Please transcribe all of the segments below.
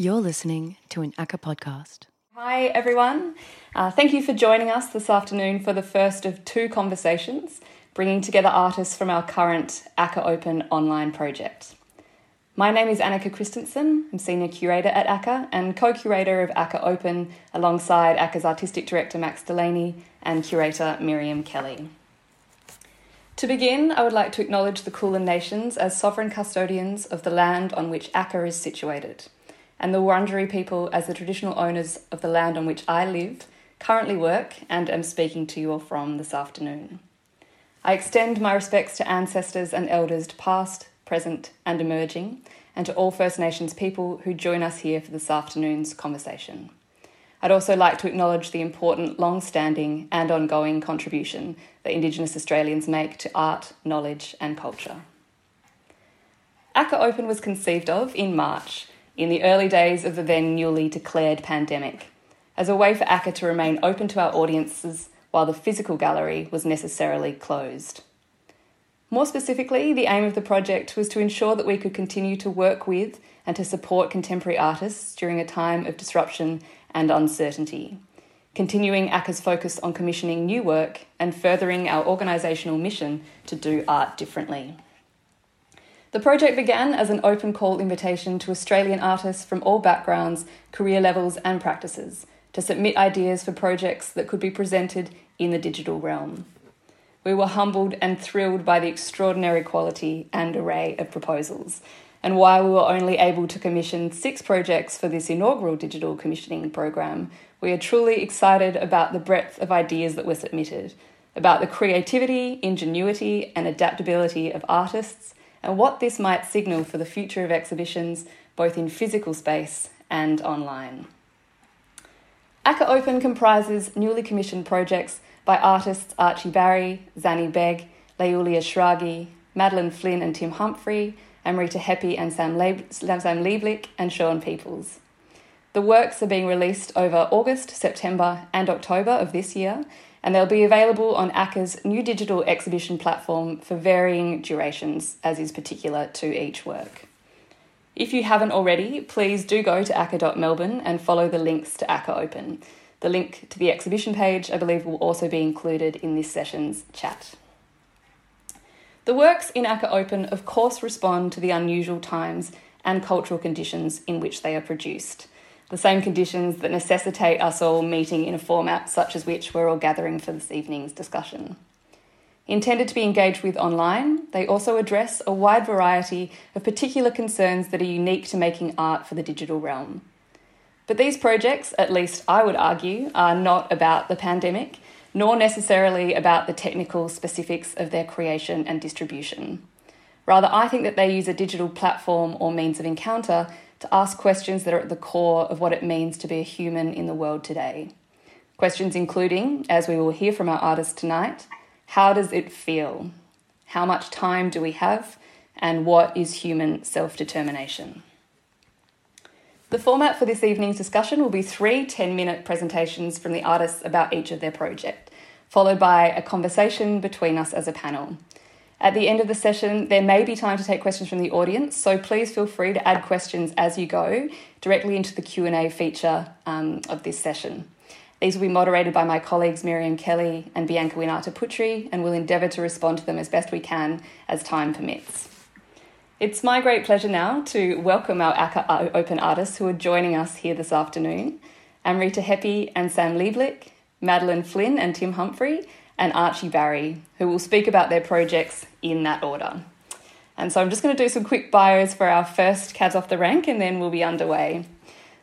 You're listening to an ACCA podcast. Hi, everyone. Uh, thank you for joining us this afternoon for the first of two conversations, bringing together artists from our current ACCA Open online project. My name is Annika Christensen. I'm Senior Curator at ACCA and co curator of ACCA Open alongside ACCA's Artistic Director Max Delaney and Curator Miriam Kelly. To begin, I would like to acknowledge the Kulin Nations as sovereign custodians of the land on which ACCA is situated and the Wurundjeri people as the traditional owners of the land on which I live, currently work, and am speaking to you all from this afternoon. I extend my respects to ancestors and elders past, present, and emerging, and to all First Nations people who join us here for this afternoon's conversation. I'd also like to acknowledge the important, long standing, and ongoing contribution that Indigenous Australians make to art, knowledge, and culture. ACCA Open was conceived of in March in the early days of the then newly declared pandemic, as a way for ACCA to remain open to our audiences while the physical gallery was necessarily closed. More specifically, the aim of the project was to ensure that we could continue to work with and to support contemporary artists during a time of disruption and uncertainty, continuing ACCA's focus on commissioning new work and furthering our organisational mission to do art differently. The project began as an open call invitation to Australian artists from all backgrounds, career levels, and practices to submit ideas for projects that could be presented in the digital realm. We were humbled and thrilled by the extraordinary quality and array of proposals. And while we were only able to commission six projects for this inaugural digital commissioning program, we are truly excited about the breadth of ideas that were submitted, about the creativity, ingenuity, and adaptability of artists and what this might signal for the future of exhibitions both in physical space and online. ACCA Open comprises newly commissioned projects by artists Archie Barry, Zanny Begg, Leulia Shragi, Madeleine Flynn and Tim Humphrey, Amrita Hepi and Sam, Leib- Sam Lieblich, and Sean Peoples. The works are being released over August, September, and October of this year and they'll be available on ACCA's new digital exhibition platform for varying durations, as is particular to each work. If you haven't already, please do go to acca.melbourne and follow the links to ACCA Open. The link to the exhibition page, I believe, will also be included in this session's chat. The works in ACCA Open, of course, respond to the unusual times and cultural conditions in which they are produced the same conditions that necessitate us all meeting in a format such as which we're all gathering for this evening's discussion. Intended to be engaged with online, they also address a wide variety of particular concerns that are unique to making art for the digital realm. But these projects, at least I would argue, are not about the pandemic, nor necessarily about the technical specifics of their creation and distribution. Rather, I think that they use a digital platform or means of encounter to ask questions that are at the core of what it means to be a human in the world today. Questions including, as we will hear from our artist tonight, how does it feel? How much time do we have? And what is human self determination? The format for this evening's discussion will be three 10 minute presentations from the artists about each of their project, followed by a conversation between us as a panel. At the end of the session, there may be time to take questions from the audience, so please feel free to add questions as you go directly into the Q&A feature um, of this session. These will be moderated by my colleagues Miriam Kelly and Bianca Winata Putri, and we'll endeavour to respond to them as best we can as time permits. It's my great pleasure now to welcome our ACCA Open artists who are joining us here this afternoon Amrita Hepi and Sam Lieblich, Madeleine Flynn and Tim Humphrey, and Archie Barry, who will speak about their projects in that order. And so I'm just going to do some quick bios for our first CADS off the rank and then we'll be underway.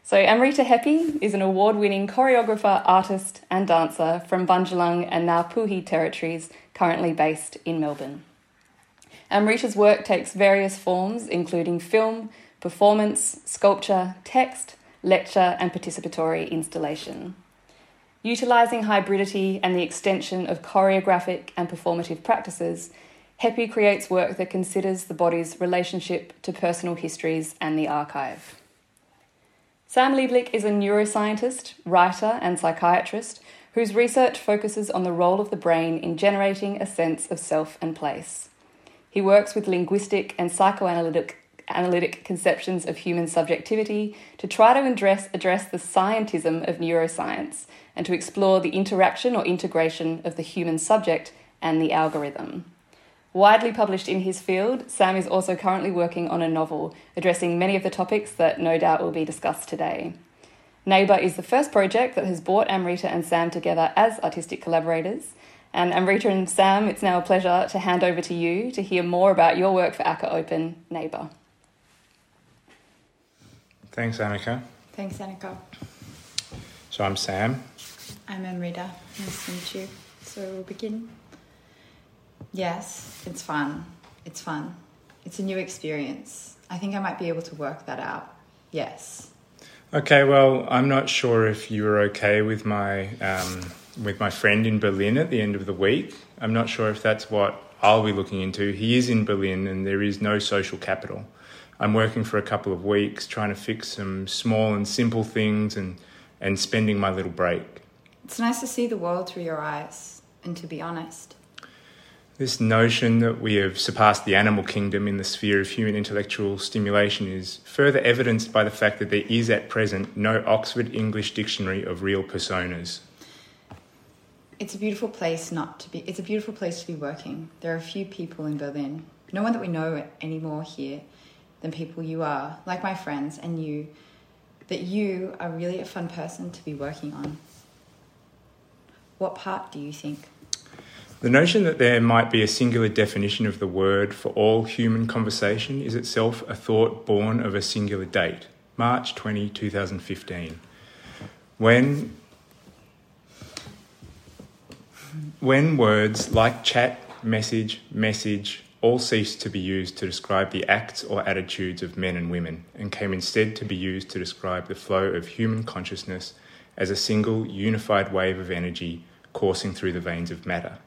So Amrita Hepi is an award-winning choreographer, artist and dancer from Bundjalung and Ngāpuhi territories currently based in Melbourne. Amrita's work takes various forms including film, performance, sculpture, text, lecture and participatory installation. Utilising hybridity and the extension of choreographic and performative practices, Hepi creates work that considers the body's relationship to personal histories and the archive. Sam Lieblich is a neuroscientist, writer, and psychiatrist whose research focuses on the role of the brain in generating a sense of self and place. He works with linguistic and psychoanalytic psychoanalytic conceptions of human subjectivity to try to address, address the scientism of neuroscience and to explore the interaction or integration of the human subject and the algorithm. Widely published in his field, Sam is also currently working on a novel addressing many of the topics that no doubt will be discussed today. Neighbour is the first project that has brought Amrita and Sam together as artistic collaborators. And Amrita and Sam, it's now a pleasure to hand over to you to hear more about your work for ACCA Open Neighbour. Thanks, Annika. Thanks, Annika. So I'm Sam. I'm Amrita. Nice to meet you. So we'll begin. Yes, it's fun. It's fun. It's a new experience. I think I might be able to work that out. Yes. Okay, well, I'm not sure if you were okay with my um, with my friend in Berlin at the end of the week. I'm not sure if that's what I'll be looking into. He is in Berlin, and there is no social capital. I'm working for a couple of weeks, trying to fix some small and simple things, and and spending my little break. It's nice to see the world through your eyes, and to be honest. This notion that we have surpassed the animal kingdom in the sphere of human intellectual stimulation is further evidenced by the fact that there is at present no Oxford English Dictionary of real personas. It's a beautiful place not to be. It's a beautiful place to be working. There are few people in Berlin, no one that we know anymore here, than people you are, like my friends and you. That you are really a fun person to be working on. What part do you think? The notion that there might be a singular definition of the word for all human conversation is itself a thought born of a singular date, March 20, 2015, when, when words like chat, message, message all ceased to be used to describe the acts or attitudes of men and women and came instead to be used to describe the flow of human consciousness as a single unified wave of energy coursing through the veins of matter.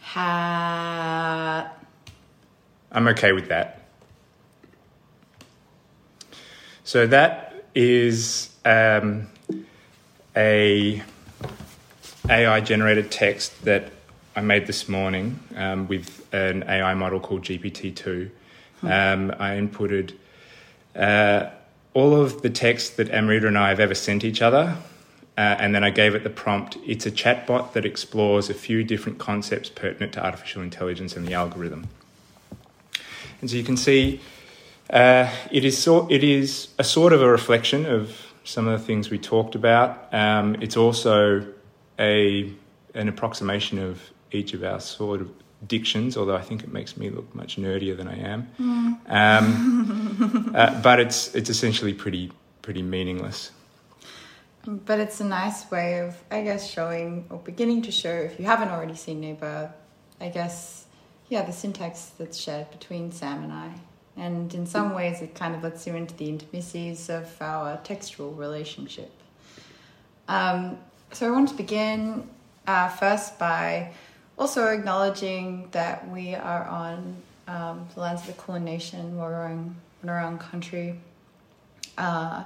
Hat. I'm okay with that. So that is um, a AI generated text that I made this morning um, with an AI model called GPT-2. Um, I inputted uh, all of the text that Amrita and I have ever sent each other uh, and then I gave it the prompt. It's a chatbot that explores a few different concepts pertinent to artificial intelligence and the algorithm. And so you can see uh, it, is so, it is a sort of a reflection of some of the things we talked about. Um, it's also a, an approximation of each of our sort of dictions, although I think it makes me look much nerdier than I am. Mm. Um, uh, but it's, it's essentially pretty, pretty meaningless. But it's a nice way of, I guess, showing or beginning to show, if you haven't already seen Neighbor, I guess, yeah, the syntax that's shared between Sam and I. And in some ways, it kind of lets you into the intimacies of our textual relationship. Um, so I want to begin uh, first by also acknowledging that we are on um, the lands of the Kulin Nation, Wurrung, Wurrung country. Uh,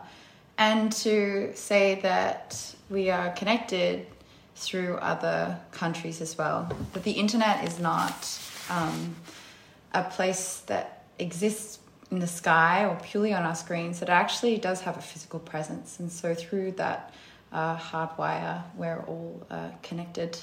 and to say that we are connected through other countries as well. That the internet is not um, a place that exists in the sky or purely on our screens, it actually does have a physical presence. And so through that uh, hardwire, we're all uh, connected.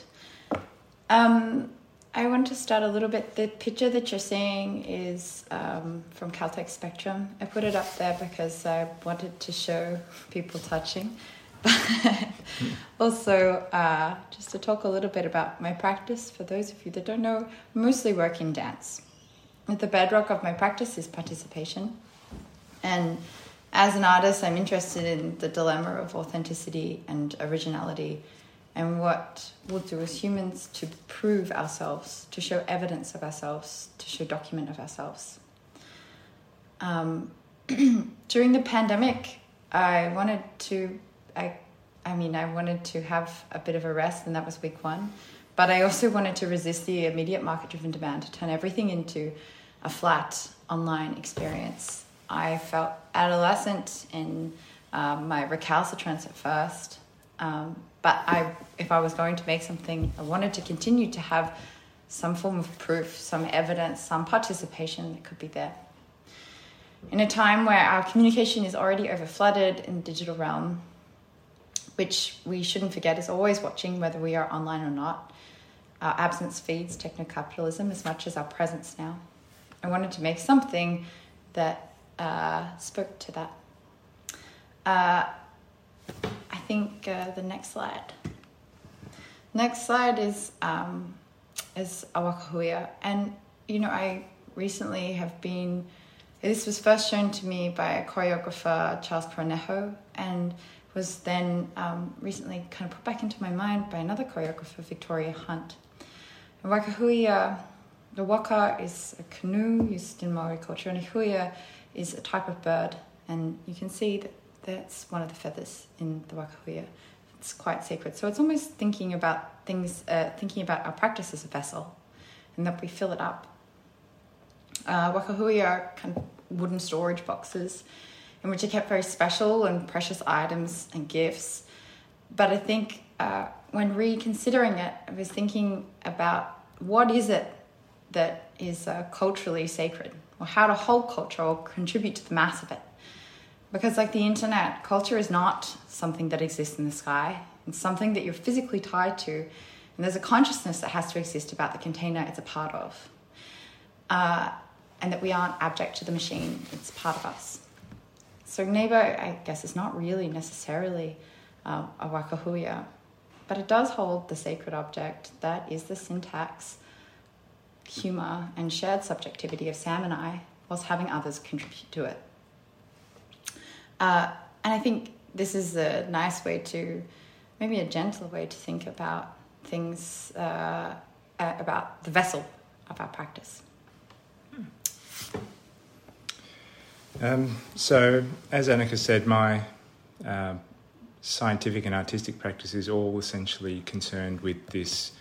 Um, I want to start a little bit. The picture that you're seeing is um, from Caltech Spectrum. I put it up there because I wanted to show people touching. But also, uh, just to talk a little bit about my practice, for those of you that don't know, mostly work in dance. The bedrock of my practice is participation. And as an artist, I'm interested in the dilemma of authenticity and originality and what we'll do as humans to prove ourselves, to show evidence of ourselves, to show document of ourselves. Um, during the pandemic, I wanted to, I, I mean, I wanted to have a bit of a rest, and that was week one. But I also wanted to resist the immediate market driven demand to turn everything into a flat online experience. I felt adolescent in um, my recalcitrance at first, um, but I, if I was going to make something, I wanted to continue to have some form of proof, some evidence, some participation that could be there. in a time where our communication is already overflooded in the digital realm, which we shouldn't forget is always watching whether we are online or not. Our absence feeds techno capitalism as much as our presence now. I wanted to make something that uh, spoke to that. Uh, think uh, the next slide. Next slide is um, is a wakahuia, and you know I recently have been. This was first shown to me by a choreographer, Charles Koroneho, and was then um, recently kind of put back into my mind by another choreographer, Victoria Hunt. And the waka is a canoe used in Maori culture, and a huia is a type of bird, and you can see that that's one of the feathers in the wakahuia. It's quite sacred. So it's almost thinking about things, uh, thinking about our practice as a vessel, and that we fill it up. Uh, wakahuia are kind of wooden storage boxes in which are kept very special and precious items and gifts. But I think uh, when reconsidering it, I was thinking about what is it that is uh, culturally sacred, or how to hold culture or contribute to the mass of it. Because, like the internet, culture is not something that exists in the sky, it's something that you're physically tied to, and there's a consciousness that has to exist about the container it's a part of. Uh, and that we aren't abject to the machine, it's part of us. So, Nebo, I guess, is not really necessarily uh, a wakahuia, but it does hold the sacred object that is the syntax, humour, and shared subjectivity of Sam and I, whilst having others contribute to it. Uh, and I think this is a nice way to, maybe a gentle way to think about things, uh, about the vessel of our practice. Um, so, as Annika said, my uh, scientific and artistic practice is all essentially concerned with this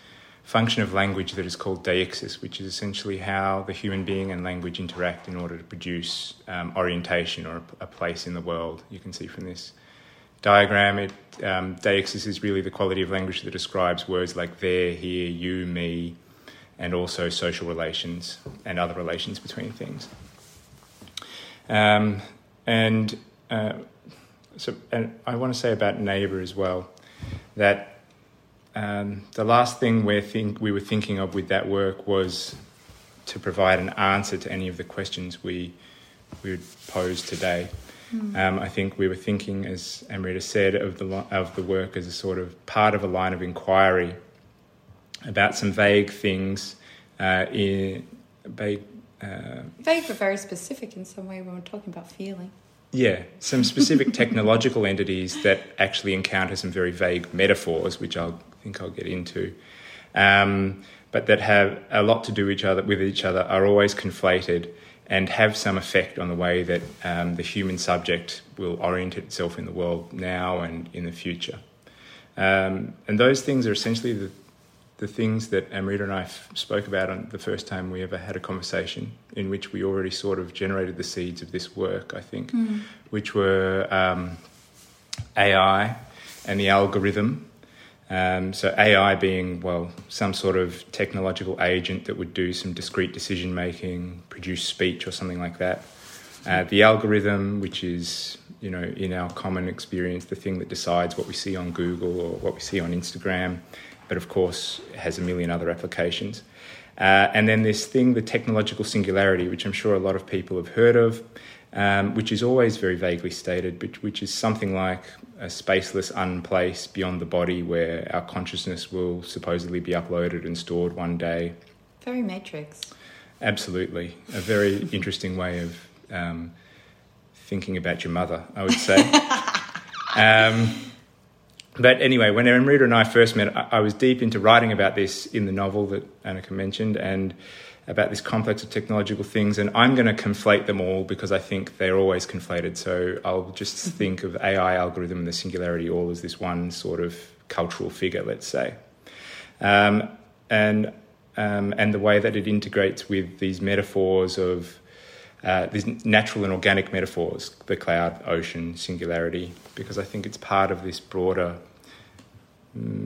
function of language that is called deixis, which is essentially how the human being and language interact in order to produce um, orientation or a, place in the world. You can see from this diagram, it, um, deixis is really the quality of language that describes words like there, here, you, me, and also social relations and other relations between things. Um, and uh, so, and I want to say about neighbour as well that um, the last thing we think we were thinking of with that work was to provide an answer to any of the questions we we would pose today. Mm. Um, I think we were thinking, as Amrita said, of the of the work as a sort of part of a line of inquiry about some vague things uh, in vague. Uh, vague but very specific in some way when we're talking about feeling. Yeah, some specific technological entities that actually encounter some very vague metaphors, which I'll think I'll get into, um, but that have a lot to do each other with each other, are always conflated and have some effect on the way that um, the human subject will orient itself in the world now and in the future. Um, and those things are essentially the, the things that Amrita and I f- spoke about on the first time we ever had a conversation, in which we already sort of generated the seeds of this work, I think, mm. which were um, AI and the algorithm um, so AI being well some sort of technological agent that would do some discrete decision making, produce speech or something like that. Uh, the algorithm, which is you know in our common experience the thing that decides what we see on Google or what we see on Instagram, but of course has a million other applications. Uh, and then this thing, the technological singularity, which I'm sure a lot of people have heard of, um, which is always very vaguely stated, but which is something like a spaceless unplace beyond the body where our consciousness will supposedly be uploaded and stored one day. Very matrix. Absolutely. A very interesting way of um, thinking about your mother, I would say. um, but anyway, when Amrita and I first met, I, I was deep into writing about this in the novel that Annika mentioned, and about this complex of technological things, and I'm going to conflate them all because I think they're always conflated. So I'll just think of AI algorithm and the singularity all as this one sort of cultural figure, let's say, um, and um, and the way that it integrates with these metaphors of uh, these natural and organic metaphors, the cloud, ocean, singularity, because I think it's part of this broader,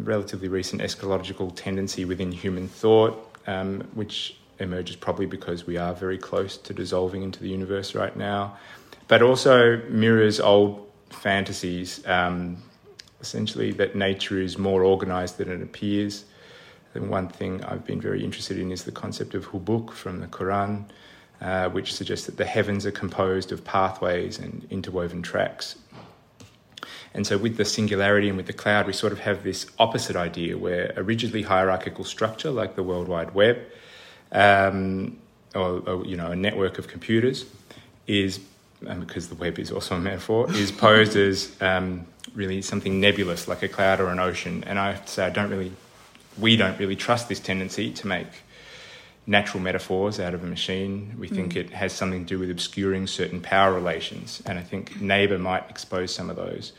relatively recent eschatological tendency within human thought, um, which emerges probably because we are very close to dissolving into the universe right now, but also mirrors old fantasies. Um, essentially, that nature is more organized than it appears. And one thing I've been very interested in is the concept of hubuk from the Quran, uh, which suggests that the heavens are composed of pathways and interwoven tracks. And so, with the singularity and with the cloud, we sort of have this opposite idea where a rigidly hierarchical structure like the World Wide Web, um, or, or, you know, a network of computers, is and because the web is also a metaphor, is posed as um, really something nebulous like a cloud or an ocean. And I have to say, I don't really, we don't really trust this tendency to make natural metaphors out of a machine. We think mm. it has something to do with obscuring certain power relations. And I think Neighbour might expose some of those.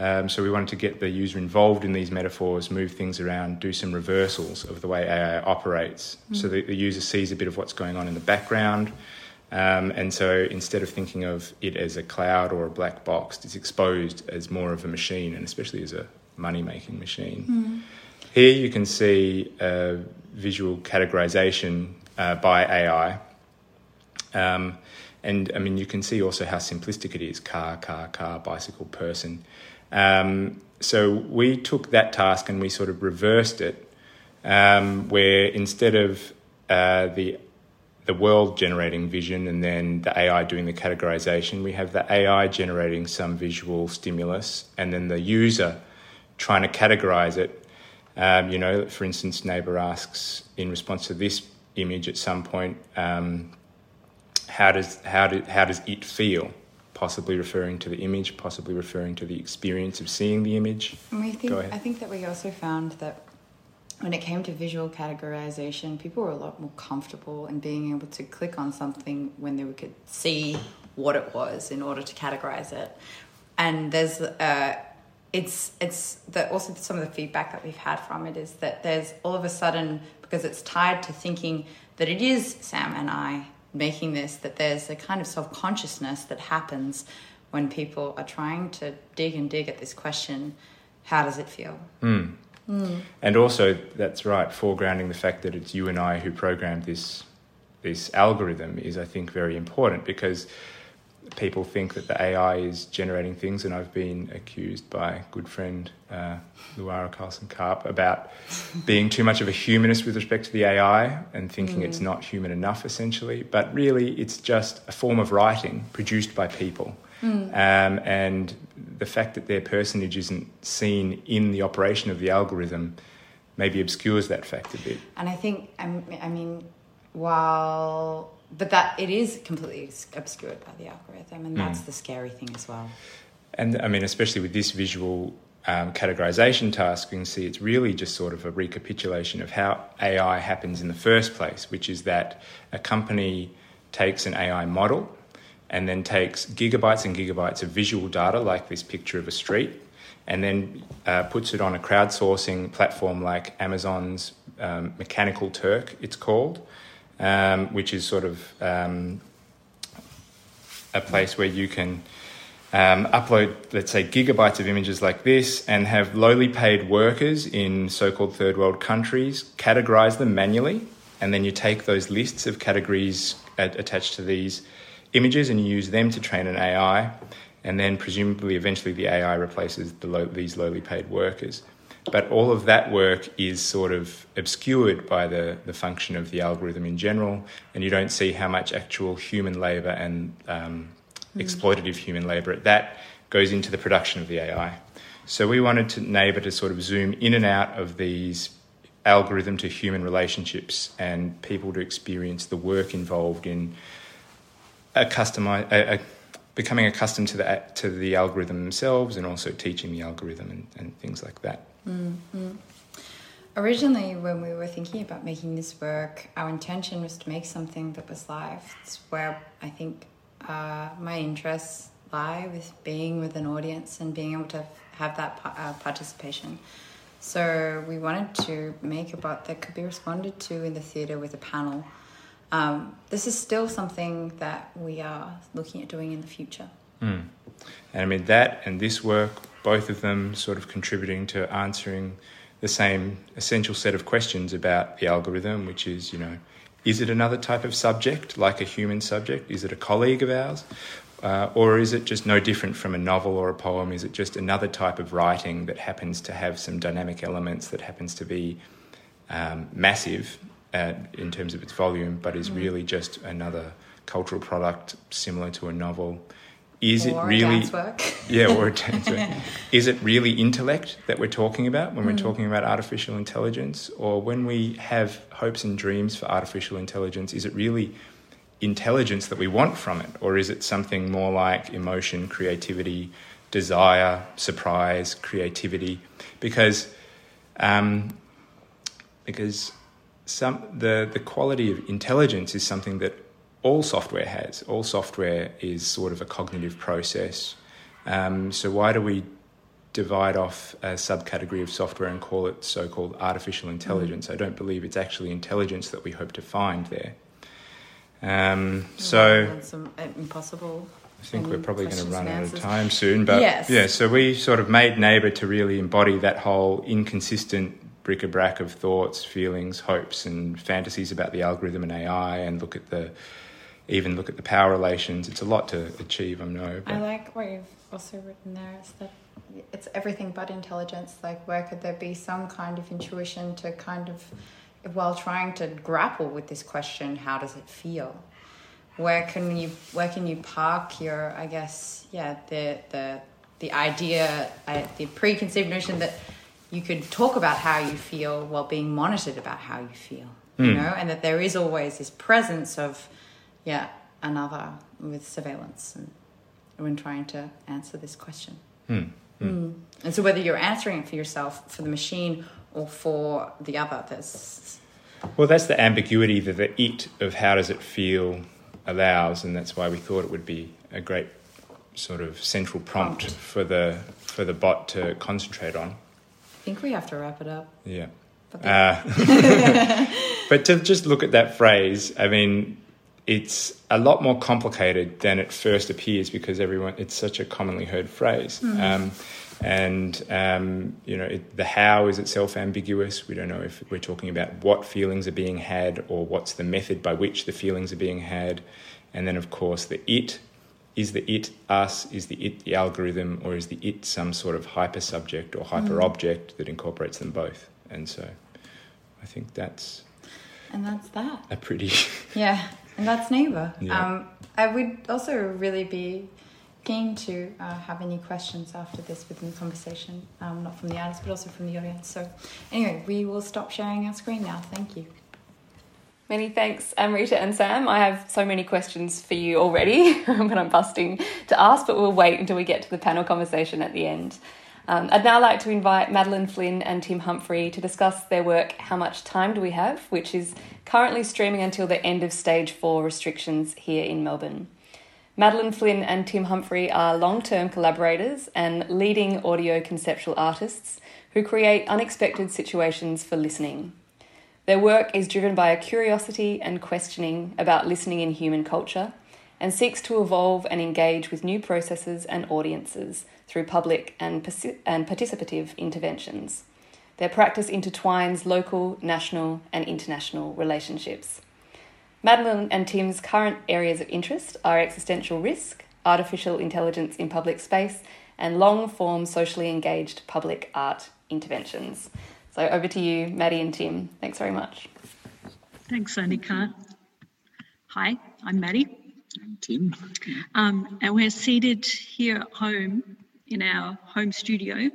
Um, so we wanted to get the user involved in these metaphors, move things around, do some reversals of the way AI operates, mm. so that the user sees a bit of what's going on in the background. Um, and so instead of thinking of it as a cloud or a black box, it's exposed as more of a machine, and especially as a money making machine. Mm. Here you can see a visual categorization uh, by AI. Um, and I mean, you can see also how simplistic it is car, car, car, bicycle, person. Um, so we took that task and we sort of reversed it, um, where instead of uh, the the world generating vision and then the AI doing the categorization, we have the AI generating some visual stimulus and then the user trying to categorize it. Um, you know, for instance, Neighbour asks in response to this image at some point, um, how does how do, how does it feel? Possibly referring to the image, possibly referring to the experience of seeing the image. And we think, I think that we also found that when it came to visual categorization, people were a lot more comfortable in being able to click on something when they could see what it was in order to categorize it. And there's uh, it's it's the, also some of the feedback that we've had from it is that there's all of a sudden because it's tied to thinking that it is Sam and I making this that there's a kind of self consciousness that happens when people are trying to dig and dig at this question how does it feel? Mm. Mm. And also, that's right, foregrounding the fact that it's you and I who programmed this this algorithm is, I think, very important because people think that the AI is generating things, and I've been accused by a good friend uh, Luara Carlson Karp about being too much of a humanist with respect to the AI and thinking mm. it's not human enough, essentially. But really, it's just a form of writing produced by people. Mm. Um, and the fact that their personage isn't seen in the operation of the algorithm maybe obscures that fact a bit. And I think, I mean, while but that it is completely obscured by the algorithm, and that's mm. the scary thing as well. And I mean, especially with this visual um, categorization task, you can see it's really just sort of a recapitulation of how AI happens in the first place, which is that a company takes an AI model and then takes gigabytes and gigabytes of visual data, like this picture of a street, and then uh, puts it on a crowdsourcing platform like Amazon's um, Mechanical Turk, it's called um, which is sort of um, a place where you can um, upload, let's say, gigabytes of images like this and have lowly paid workers in so called third world countries categorize them manually. And then you take those lists of categories attached to these images and you use them to train an AI. And then, presumably, eventually, the AI replaces the low, these lowly paid workers. But all of that work is sort of obscured by the, the function of the algorithm in general, and you don't see how much actual human labour and um, mm. exploitative human labour that goes into the production of the AI. So we wanted to Neighbour to sort of zoom in and out of these algorithm to human relationships and people to experience the work involved in a customize, a, a, becoming accustomed to the to the algorithm themselves and also teaching the algorithm and, and things like that. Mm-hmm. Originally, when we were thinking about making this work, our intention was to make something that was live. It's where I think uh, my interests lie with being with an audience and being able to have that uh, participation. So we wanted to make a bot that could be responded to in the theatre with a panel. Um, this is still something that we are looking at doing in the future. Mm. And I mean, that and this work both of them sort of contributing to answering the same essential set of questions about the algorithm, which is, you know, is it another type of subject, like a human subject? Is it a colleague of ours? Uh, or is it just no different from a novel or a poem? Is it just another type of writing that happens to have some dynamic elements that happens to be um, massive uh, in terms of its volume, but is mm. really just another cultural product similar to a novel? Is or it really yeah, or dance work? Is it really intellect that we're talking about when we're mm. talking about artificial intelligence, or when we have hopes and dreams for artificial intelligence? Is it really intelligence that we want from it, or is it something more like emotion, creativity, desire, surprise, creativity? Because um, because some the the quality of intelligence is something that all software has. All software is sort of a cognitive process. Um, so why do we divide off a subcategory of software and call it so-called artificial intelligence? Mm. I don't believe it's actually intelligence that we hope to find there. Um, so some uh, impossible. I think we're probably going to run out of time soon, but yes. yeah. So we sort of made Neighbour to really embody that whole inconsistent bric-a-brac of thoughts, feelings, hopes, and fantasies about the algorithm and AI, and look at the even look at the power relations. It's a lot to achieve, I know. But. I like what you've also written there is that it's everything but intelligence. Like, where could there be some kind of intuition to kind of while trying to grapple with this question how does it feel where can you where can you park your i guess yeah the the the idea the preconceived notion that you could talk about how you feel while being monitored about how you feel mm. you hmm. know and that there is always this presence of yeah another with surveillance and when trying to answer this question mm. Mm. and so whether you're answering it for yourself for the machine or for the other. There's well, that's the ambiguity that the it of how does it feel allows, and that's why we thought it would be a great sort of central prompt, prompt. for the for the bot to concentrate on. I think we have to wrap it up. Yeah. But, uh, but to just look at that phrase, I mean, it's a lot more complicated than it first appears because everyone it's such a commonly heard phrase. Mm-hmm. Um, and um, you know it, the how is itself ambiguous. We don't know if we're talking about what feelings are being had or what's the method by which the feelings are being had, and then of course the it is the it us is the it the algorithm or is the it some sort of hyper subject or hyper mm. object that incorporates them both. And so I think that's and that's that a pretty yeah, and that's neighbor. Yeah. Um, I would also really be keen to uh, have any questions after this within the conversation, um, not from the artists, but also from the audience. So, anyway, we will stop sharing our screen now. Thank you. Many thanks, Amrita and Sam. I have so many questions for you already, but I'm busting to ask, but we'll wait until we get to the panel conversation at the end. Um, I'd now like to invite Madeleine Flynn and Tim Humphrey to discuss their work, How Much Time Do We Have, which is currently streaming until the end of stage four restrictions here in Melbourne. Madeleine Flynn and Tim Humphrey are long term collaborators and leading audio conceptual artists who create unexpected situations for listening. Their work is driven by a curiosity and questioning about listening in human culture and seeks to evolve and engage with new processes and audiences through public and, and participative interventions. Their practice intertwines local, national, and international relationships. Madeleine and Tim's current areas of interest are existential risk, artificial intelligence in public space, and long form socially engaged public art interventions. So over to you, Maddie and Tim. Thanks very much. Thanks, Annika. Hi, I'm Maddie. I'm Tim. Um, and we're seated here at home in our home studio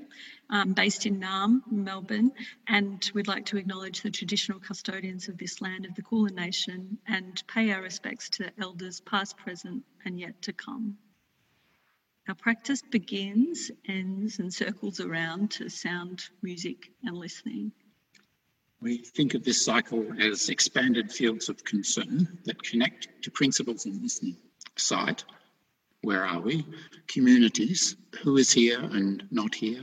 um, based in Naarm, Melbourne, and we'd like to acknowledge the traditional custodians of this land of the Kulin Nation and pay our respects to elders past, present, and yet to come. Our practice begins, ends, and circles around to sound, music, and listening. We think of this cycle as expanded fields of concern that connect to principles in listening. Site, where are we? Communities, who is here and not here?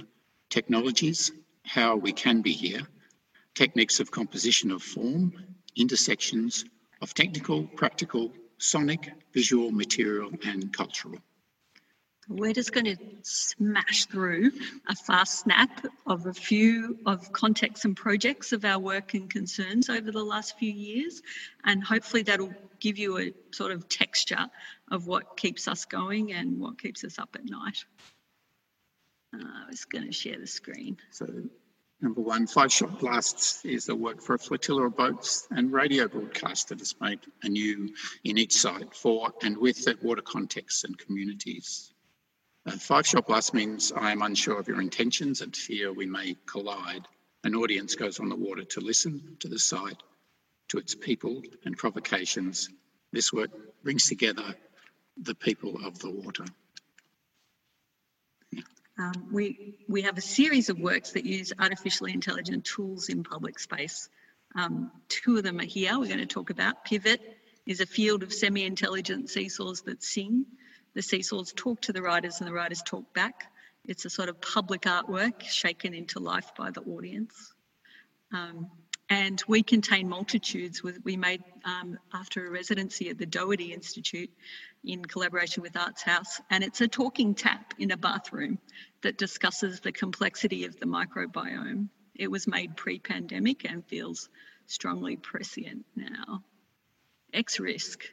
technologies, how we can be here, techniques of composition of form, intersections of technical, practical, sonic, visual, material, and cultural. We're just going to smash through a fast snap of a few of contexts and projects of our work and concerns over the last few years, and hopefully that'll give you a sort of texture of what keeps us going and what keeps us up at night. Uh, I was going to share the screen. So, number one, Five Shot Blasts is the work for a flotilla of boats and radio broadcast that is made anew in each site for and with the water contexts and communities. Uh, five shot blast means I am unsure of your intentions and fear we may collide. An audience goes on the water to listen to the site, to its people and provocations. This work brings together the people of the water. Um, we, we have a series of works that use artificially intelligent tools in public space. Um, two of them are here we're going to talk about. Pivot is a field of semi-intelligent seesaws that sing. The seesaws talk to the writers and the writers talk back. It's a sort of public artwork shaken into life by the audience. Um, and we contain multitudes. We made um, after a residency at the Doherty Institute in collaboration with Arts House, and it's a talking tap in a bathroom that discusses the complexity of the microbiome. It was made pre-pandemic and feels strongly prescient now. X risk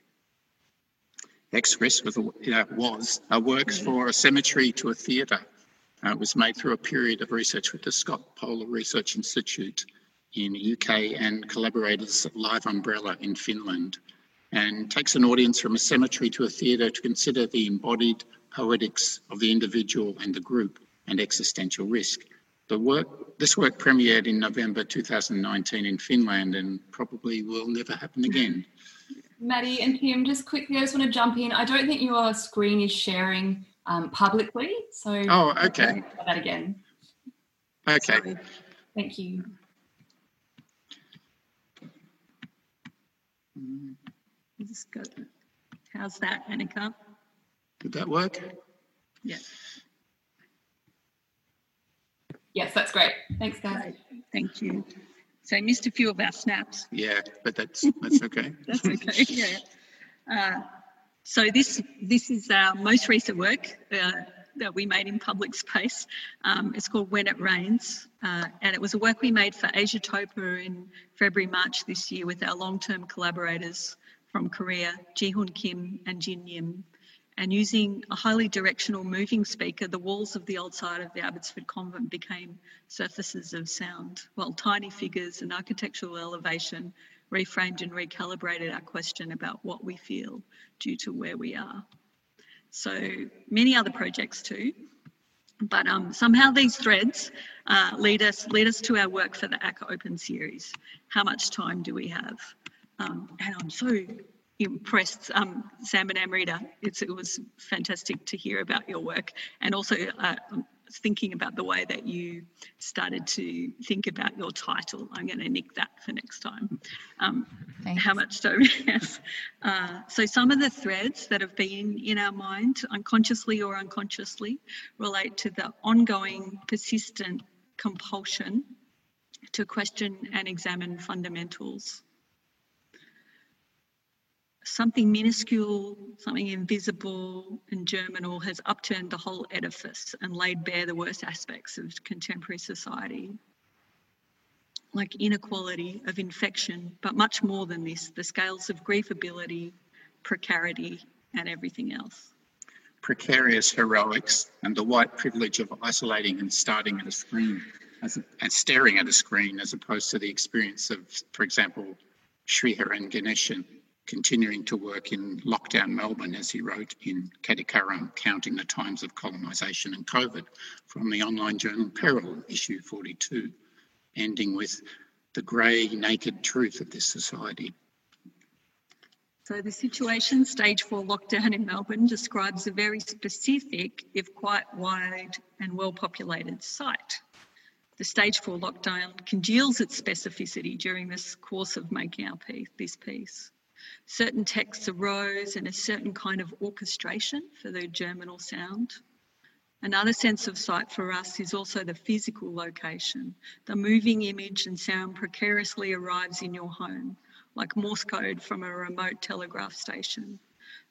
X-Risk was, uh, was uh, works for a cemetery to a theatre. Uh, it was made through a period of research with the Scott Polar Research Institute in UK and collaborators at Live Umbrella in Finland, and takes an audience from a cemetery to a theatre to consider the embodied poetics of the individual and the group and existential risk. The work, this work premiered in November 2019 in Finland and probably will never happen again. Maddie and Kim, just quickly, I just want to jump in. I don't think your screen is sharing um, publicly, so oh, okay, that again. Okay, Sorry. thank you. Just go. How's that, Annika? Did that work? Yeah. Yes, that's great. Thanks, guys. Thank you. So I missed a few of our snaps. Yeah, but that's that's okay. that's okay. Yeah. Uh, so this this is our most recent work uh, that we made in public space. Um, it's called When It Rains, uh, and it was a work we made for Asia TOPA in February March this year with our long-term collaborators from Korea, Jihoon Kim and Jin Yim and using a highly directional moving speaker, the walls of the old side of the Abbotsford Convent became surfaces of sound, while tiny figures and architectural elevation reframed and recalibrated our question about what we feel due to where we are. So many other projects too, but um, somehow these threads uh, lead us lead us to our work for the ACCA Open series. How much time do we have? Um, and I'm so impressed, um, Sam and Amrita. It's, it was fantastic to hear about your work and also uh, thinking about the way that you started to think about your title. I'm going to nick that for next time. Um, how much so? yes. Uh, so some of the threads that have been in our mind, unconsciously or unconsciously, relate to the ongoing, persistent compulsion to question and examine fundamentals something minuscule, something invisible and germinal has upturned the whole edifice and laid bare the worst aspects of contemporary society. Like inequality of infection, but much more than this, the scales of griefability, precarity, and everything else. Precarious heroics and the white privilege of isolating and starting at a screen as, and staring at a screen as opposed to the experience of, for example, Sriharan Ganeshan continuing to work in lockdown Melbourne, as he wrote in Kadikaram, counting the times of colonisation and COVID from the online journal Peril, issue 42, ending with the grey, naked truth of this society. So, the situation, stage four lockdown in Melbourne, describes a very specific, if quite wide and well populated site. The stage four lockdown congeals its specificity during this course of making our piece, this piece certain texts arose and a certain kind of orchestration for the germinal sound. Another sense of sight for us is also the physical location. The moving image and sound precariously arrives in your home, like Morse code from a remote telegraph station.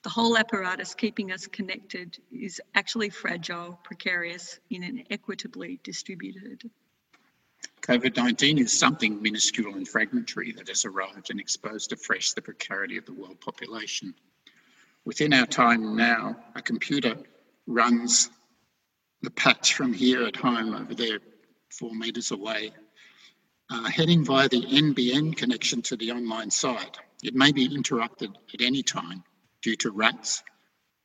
The whole apparatus keeping us connected is actually fragile, precarious, and inequitably distributed. COVID 19 is something minuscule and fragmentary that has arrived and exposed afresh the precarity of the world population. Within our time now, a computer runs the patch from here at home over there, four metres away, uh, heading via the NBN connection to the online site. It may be interrupted at any time due to rats,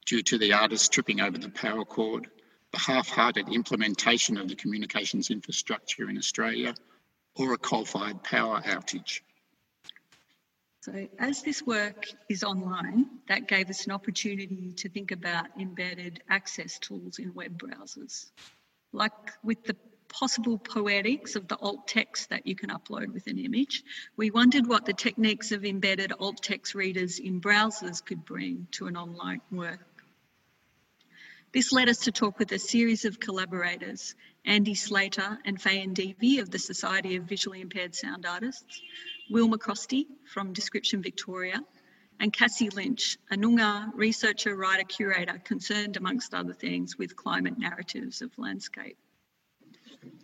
due to the artist tripping over the power cord, the half-hearted implementation of the communications infrastructure in Australia, or a coal-fired power outage. So as this work is online, that gave us an opportunity to think about embedded access tools in web browsers. Like with the possible poetics of the alt text that you can upload with an image, we wondered what the techniques of embedded alt text readers in browsers could bring to an online work. This led us to talk with a series of collaborators, Andy Slater and Faye Devi of the Society of Visually Impaired Sound Artists, Will McRostie from Description Victoria, and Cassie Lynch, a Noongar researcher, writer, curator concerned, amongst other things, with climate narratives of landscape.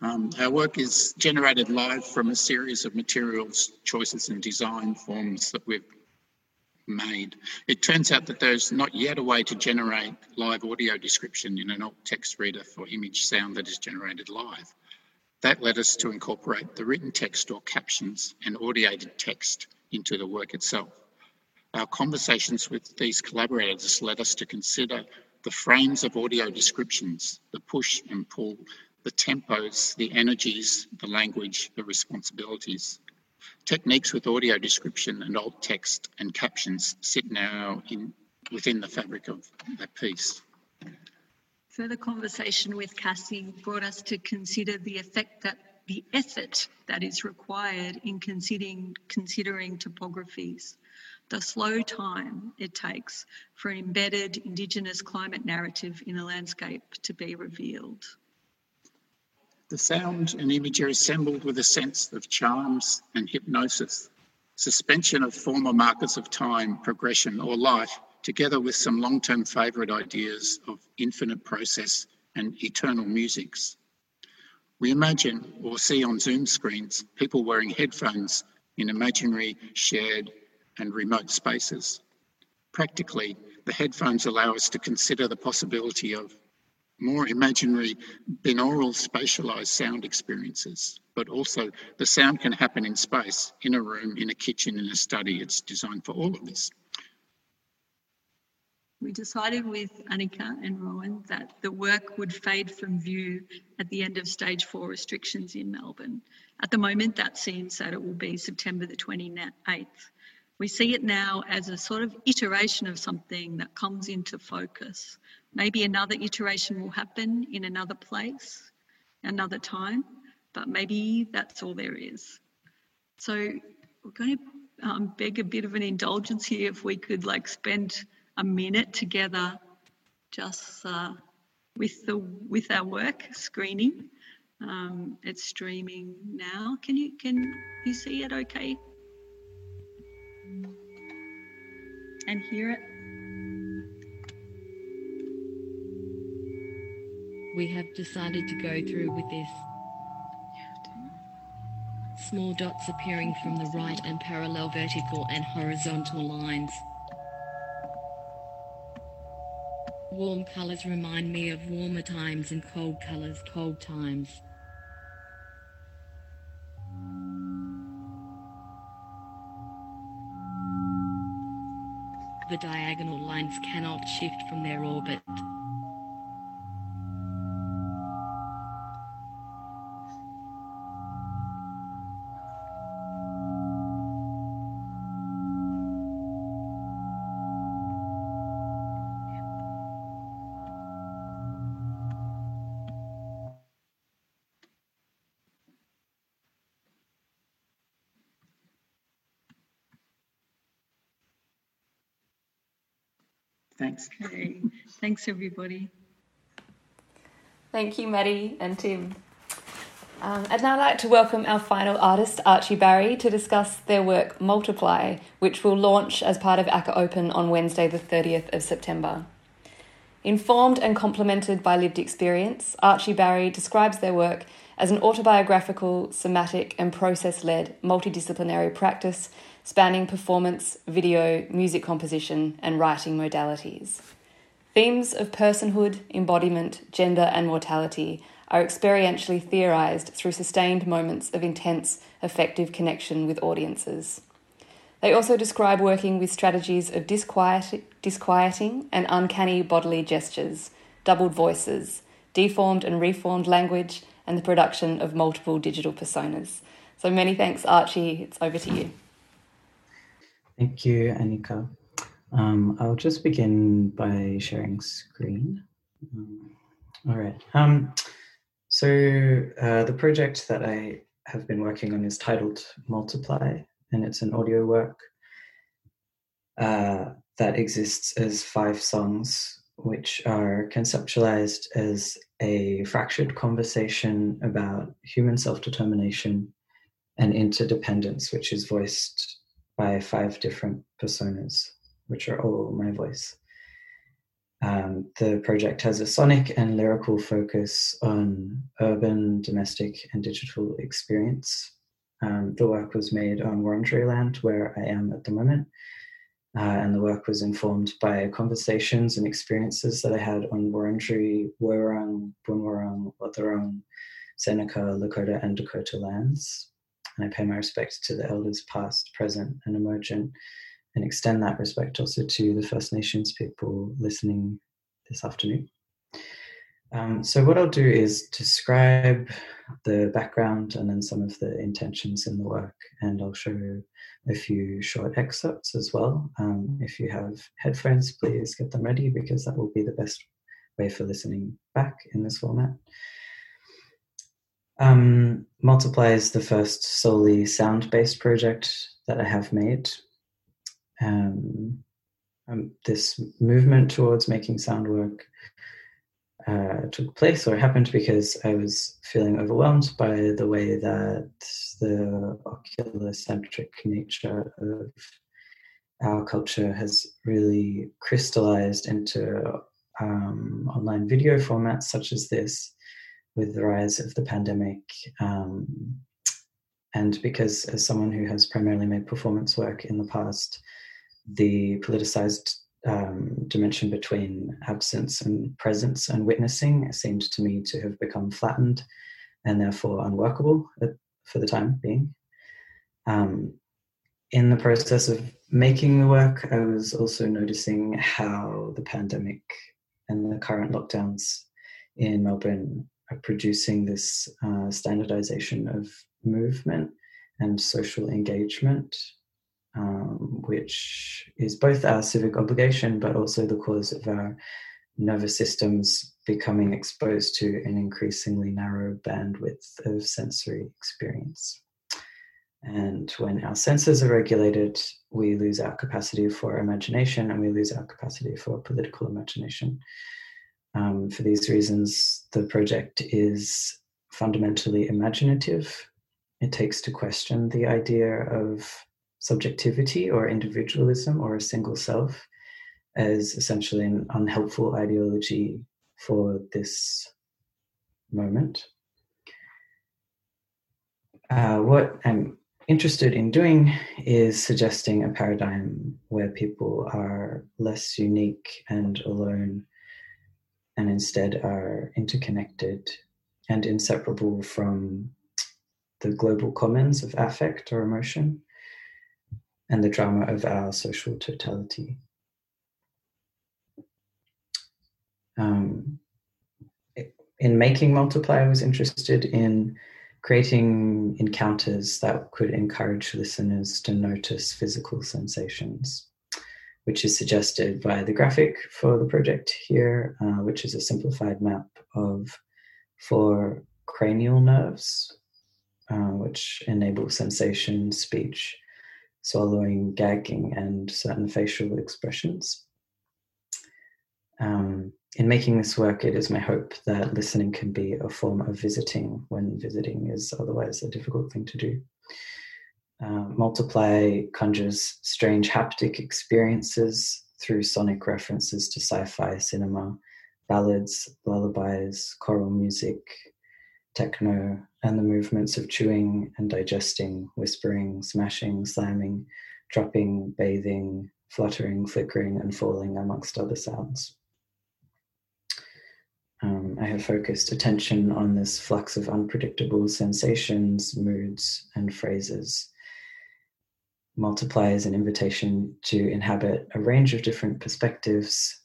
Um, our work is generated live from a series of materials, choices, and design forms that we've made. It turns out that there's not yet a way to generate live audio description in an alt text reader for image sound that is generated live. That led us to incorporate the written text or captions and audiated text into the work itself. Our conversations with these collaborators led us to consider the frames of audio descriptions, the push and pull the tempos, the energies, the language, the responsibilities. Techniques with audio description and alt text and captions sit now in, within the fabric of that piece. Further conversation with Cassie brought us to consider the effect that the effort that is required in considering, considering topographies, the slow time it takes for an embedded Indigenous climate narrative in a landscape to be revealed. The sound and image are assembled with a sense of charms and hypnosis, suspension of former markers of time, progression, or life, together with some long term favourite ideas of infinite process and eternal musics. We imagine or see on Zoom screens people wearing headphones in imaginary, shared, and remote spaces. Practically, the headphones allow us to consider the possibility of more imaginary binaural spatialized sound experiences, but also the sound can happen in space, in a room, in a kitchen, in a study. It's designed for all of this. We decided with Annika and Rowan that the work would fade from view at the end of stage four restrictions in Melbourne. At the moment, that seems that it will be September the 28th. We see it now as a sort of iteration of something that comes into focus. Maybe another iteration will happen in another place, another time, but maybe that's all there is. So we're going to um, beg a bit of an indulgence here if we could like spend a minute together just uh, with the with our work screening. Um, it's streaming now. Can you can you see it okay? And hear it. We have decided to go through with this. Small dots appearing from the right and parallel vertical and horizontal lines. Warm colours remind me of warmer times and cold colours cold times. The diagonal lines cannot shift from their orbit. Thanks, everybody. Thank you, Maddie and Tim. Um, I'd now like to welcome our final artist, Archie Barry, to discuss their work Multiply, which will launch as part of ACCA Open on Wednesday, the 30th of September. Informed and complemented by lived experience, Archie Barry describes their work as an autobiographical, somatic, and process led multidisciplinary practice spanning performance, video, music composition, and writing modalities. Themes of personhood, embodiment, gender, and mortality are experientially theorised through sustained moments of intense, affective connection with audiences. They also describe working with strategies of disquiet, disquieting and uncanny bodily gestures, doubled voices, deformed and reformed language, and the production of multiple digital personas. So many thanks, Archie. It's over to you. Thank you, Annika. Um, I'll just begin by sharing screen. Um, all right. Um, so uh, the project that I have been working on is titled Multiply, and it's an audio work uh, that exists as five songs, which are conceptualized as a fractured conversation about human self determination and interdependence, which is voiced by five different personas, which are all my voice. Um, the project has a sonic and lyrical focus on urban, domestic, and digital experience. Um, the work was made on Wurundjeri land, where I am at the moment, uh, and the work was informed by conversations and experiences that I had on Wurundjeri, Woiwurrung, Boonwurrung, Wathaurong, Seneca, Lakota, and Dakota lands. And I pay my respects to the elders past, present, and emergent, and extend that respect also to the First Nations people listening this afternoon. Um, so, what I'll do is describe the background and then some of the intentions in the work, and I'll show a few short excerpts as well. Um, if you have headphones, please get them ready because that will be the best way for listening back in this format. Um, Multiply is the first solely sound based project that I have made. Um, um, this movement towards making sound work uh, took place or happened because I was feeling overwhelmed by the way that the oculocentric nature of our culture has really crystallized into um, online video formats such as this with the rise of the pandemic. Um, and because, as someone who has primarily made performance work in the past, the politicized um, dimension between absence and presence and witnessing seemed to me to have become flattened and therefore unworkable at, for the time being. Um, in the process of making the work, I was also noticing how the pandemic and the current lockdowns in Melbourne are producing this uh, standardization of movement and social engagement um, which is both our civic obligation but also the cause of our nervous systems becoming exposed to an increasingly narrow bandwidth of sensory experience. And when our senses are regulated, we lose our capacity for imagination and we lose our capacity for political imagination. Um, for these reasons, the project is fundamentally imaginative. It takes to question the idea of subjectivity or individualism or a single self as essentially an unhelpful ideology for this moment. Uh, what I'm interested in doing is suggesting a paradigm where people are less unique and alone and instead are interconnected and inseparable from the global commons of affect or emotion and the drama of our social totality. Um, in making Multiply, I was interested in creating encounters that could encourage listeners to notice physical sensations, which is suggested by the graphic for the project here, uh, which is a simplified map of four cranial nerves, uh, which enable sensation, speech, swallowing, gagging, and certain facial expressions. Um, in making this work, it is my hope that listening can be a form of visiting when visiting is otherwise a difficult thing to do. Uh, multiply conjures strange haptic experiences through sonic references to sci fi cinema, ballads, lullabies, choral music, techno, and the movements of chewing and digesting, whispering, smashing, slamming, dropping, bathing, fluttering, flickering, and falling, amongst other sounds. Um, I have focused attention on this flux of unpredictable sensations, moods, and phrases. Multiply as an invitation to inhabit a range of different perspectives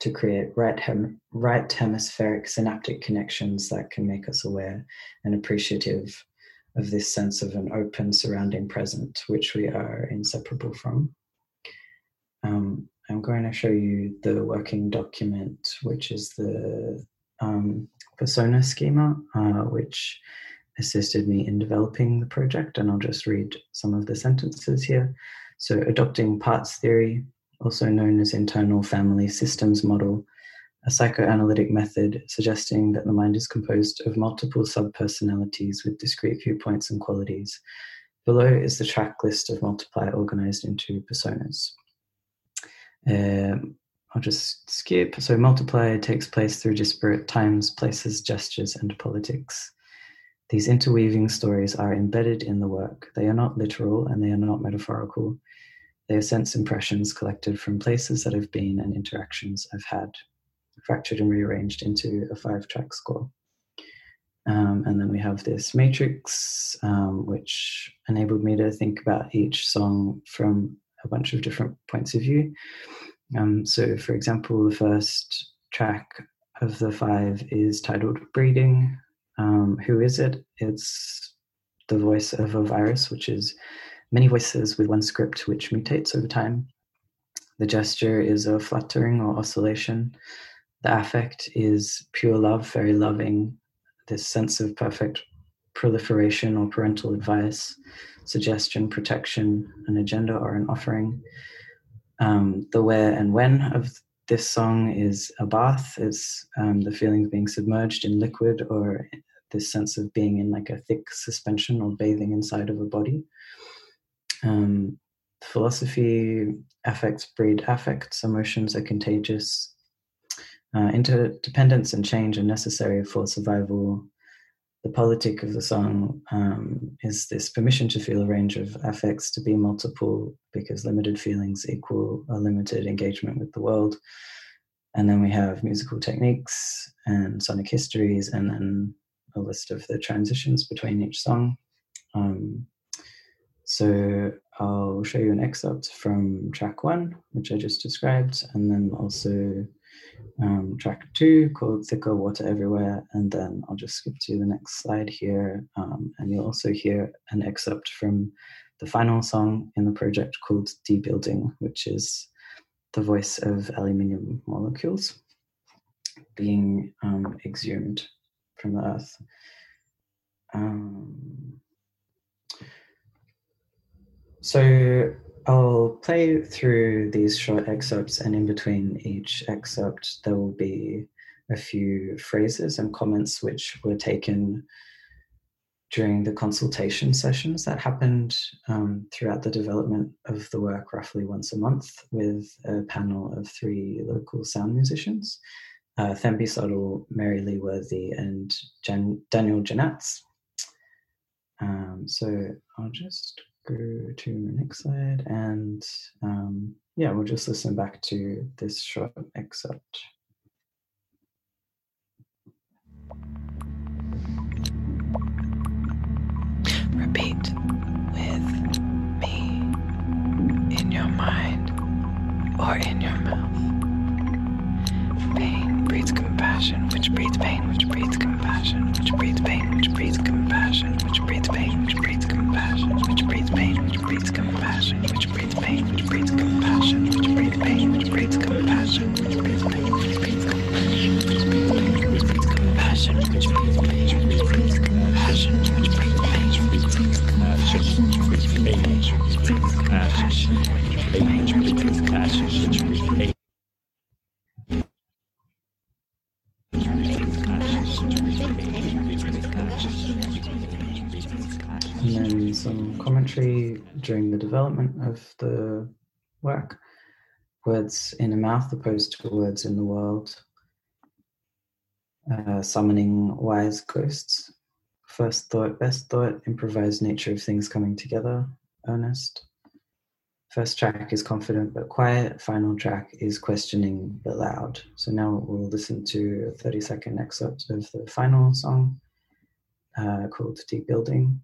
to create right, hem- right hemispheric synaptic connections that can make us aware and appreciative of this sense of an open surrounding present, which we are inseparable from. Um, I'm going to show you the working document, which is the um, persona schema, uh, which assisted me in developing the project. And I'll just read some of the sentences here. So, adopting parts theory, also known as internal family systems model, a psychoanalytic method suggesting that the mind is composed of multiple subpersonalities with discrete viewpoints and qualities. Below is the track list of multiply organized into personas. Um, I'll just skip. So, multiply takes place through disparate times, places, gestures, and politics. These interweaving stories are embedded in the work. They are not literal and they are not metaphorical. They are sense impressions collected from places that I've been and interactions I've had, fractured and rearranged into a five track score. Um, and then we have this matrix, um, which enabled me to think about each song from a bunch of different points of view. Um, so, for example, the first track of the five is titled Breeding. Um, who is it? It's the voice of a virus, which is many voices with one script which mutates over time. The gesture is a fluttering or oscillation. The affect is pure love, very loving, this sense of perfect proliferation or parental advice, suggestion, protection, an agenda or an offering. Um, the where and when of this song is a bath. It's um, the feeling of being submerged in liquid or this sense of being in like a thick suspension or bathing inside of a body. Um, philosophy, affects breed affects, emotions are contagious. Uh, interdependence and change are necessary for survival. The politic of the song um, is this permission to feel a range of affects to be multiple because limited feelings equal a limited engagement with the world. And then we have musical techniques and sonic histories, and then a list of the transitions between each song. Um, so I'll show you an excerpt from track one, which I just described, and then also um, track two called Thicker Water Everywhere. And then I'll just skip to the next slide here. Um, and you'll also hear an excerpt from the final song in the project called Debuilding, which is the voice of aluminium molecules being um, exhumed from the earth. Um, so I'll play through these short excerpts, and in between each excerpt, there will be a few phrases and comments which were taken during the consultation sessions that happened um, throughout the development of the work roughly once a month with a panel of three local sound musicians uh, Thembi Soddell, Mary Lee Worthy, and Jan- Daniel Jenatsch. Um, so I'll just go to the next slide and um, yeah, we'll just listen back to this short excerpt. Repeat with me in your mind or in your mouth. Pain breeds compassion, which breeds pain, which breeds compassion, which breeds pain, compassion, which breeds pain, which breeds compassion, which breeds pain, which breeds compassion, which breeds pain, which breeds compassion, which breeds pain, which breeds compassion, which breeds pain, which breeds compassion, which breeds pain, which breeds compassion, which breeds pain, which breeds compassion, which breeds pain, which breeds compassion, which breeds pain. During the development of the work. Words in a mouth opposed to words in the world. Uh, summoning wise ghosts. First thought, best thought, improvised nature of things coming together, earnest. First track is confident but quiet. Final track is questioning but loud. So now we'll listen to a 30 second excerpt of the final song uh, called Deep Building.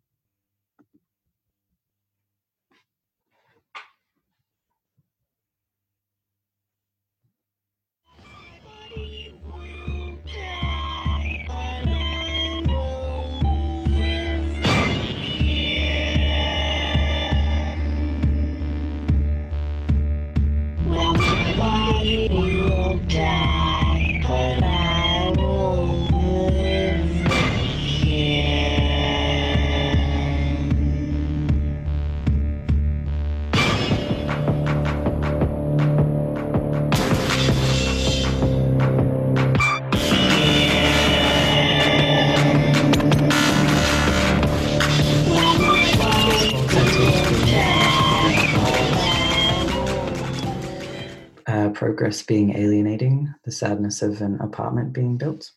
Being alienating, the sadness of an apartment being built.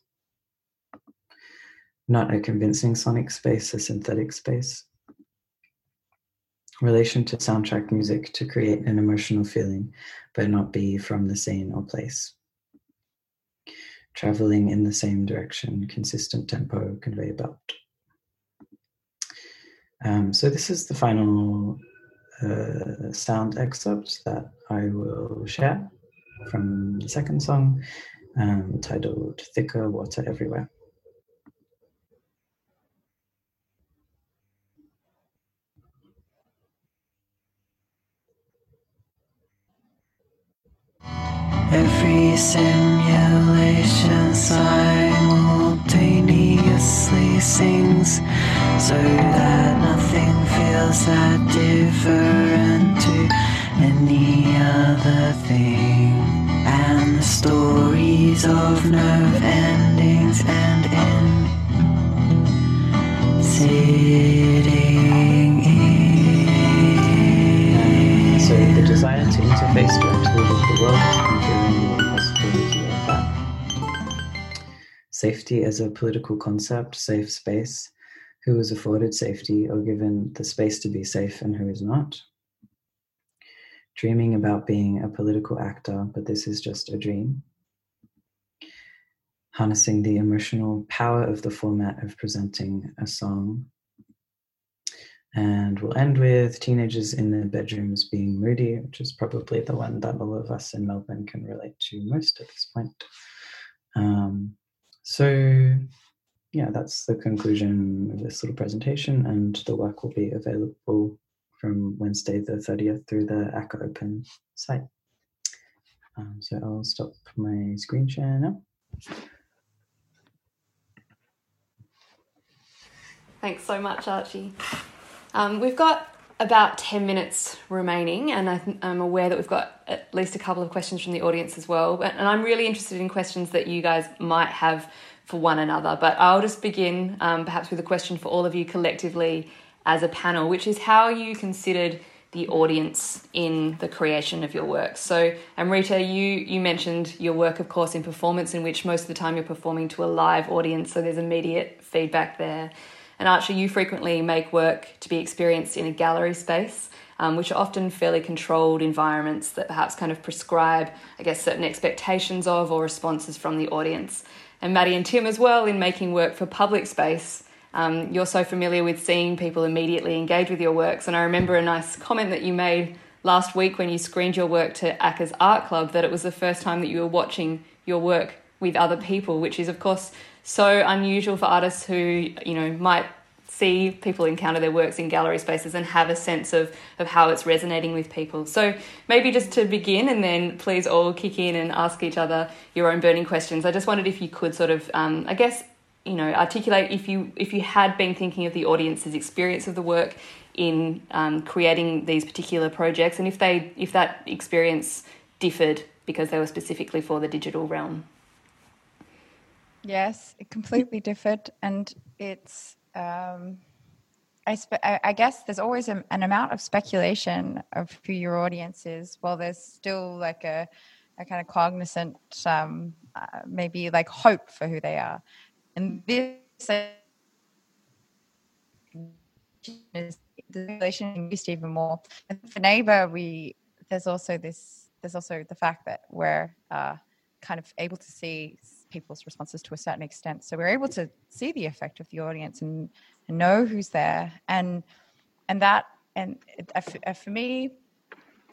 Not a convincing sonic space, a synthetic space. Relation to soundtrack music to create an emotional feeling, but not be from the scene or place. Traveling in the same direction, consistent tempo, conveyor belt. Um, so this is the final uh, sound excerpt that I will share from the second song um, titled Thicker Water Everywhere. Every simulation simultaneously sings so that nothing feels that different to any other thing. Stories of nerve endings and in sitting in. So the desire to interface directly with the world and the impossibility of that. Safety as a political concept, safe space. Who is afforded safety or given the space to be safe and who is not? Dreaming about being a political actor, but this is just a dream. Harnessing the emotional power of the format of presenting a song and we'll end with teenagers in their bedrooms being moody, which is probably the one that all of us in Melbourne can relate to most at this point. Um, so, yeah, that's the conclusion of this little presentation, and the work will be available from Wednesday the 30th through the ACCA Open site. Um, so I'll stop my screen share now. Thanks so much, Archie. Um, we've got about 10 minutes remaining, and I am aware that we've got at least a couple of questions from the audience as well. And I'm really interested in questions that you guys might have for one another. But I'll just begin um, perhaps with a question for all of you collectively as a panel, which is how you considered the audience in the creation of your work. So, Amrita, you you mentioned your work, of course, in performance, in which most of the time you're performing to a live audience, so there's immediate feedback there. And Archie, you frequently make work to be experienced in a gallery space, um, which are often fairly controlled environments that perhaps kind of prescribe, I guess, certain expectations of or responses from the audience. And Maddie and Tim as well in making work for public space. Um, you're so familiar with seeing people immediately engage with your works. And I remember a nice comment that you made last week when you screened your work to ACCA's Art Club that it was the first time that you were watching your work with other people, which is, of course, so unusual for artists who, you know, might see people encounter their works in gallery spaces and have a sense of, of how it's resonating with people. So maybe just to begin and then please all kick in and ask each other your own burning questions. I just wondered if you could sort of, um, I guess, you know, articulate if you if you had been thinking of the audience's experience of the work in um, creating these particular projects, and if they if that experience differed because they were specifically for the digital realm. Yes, it completely differed, and it's. Um, I, spe- I, guess there's always a, an amount of speculation of who your audience is. while there's still like a, a kind of cognizant, um, uh, maybe like hope for who they are, and this is the relation increased even more. And for neighbor, we there's also this there's also the fact that we're uh, kind of able to see people's responses to a certain extent. So we're able to see the effect of the audience and, and know who's there, and and that and uh, for me,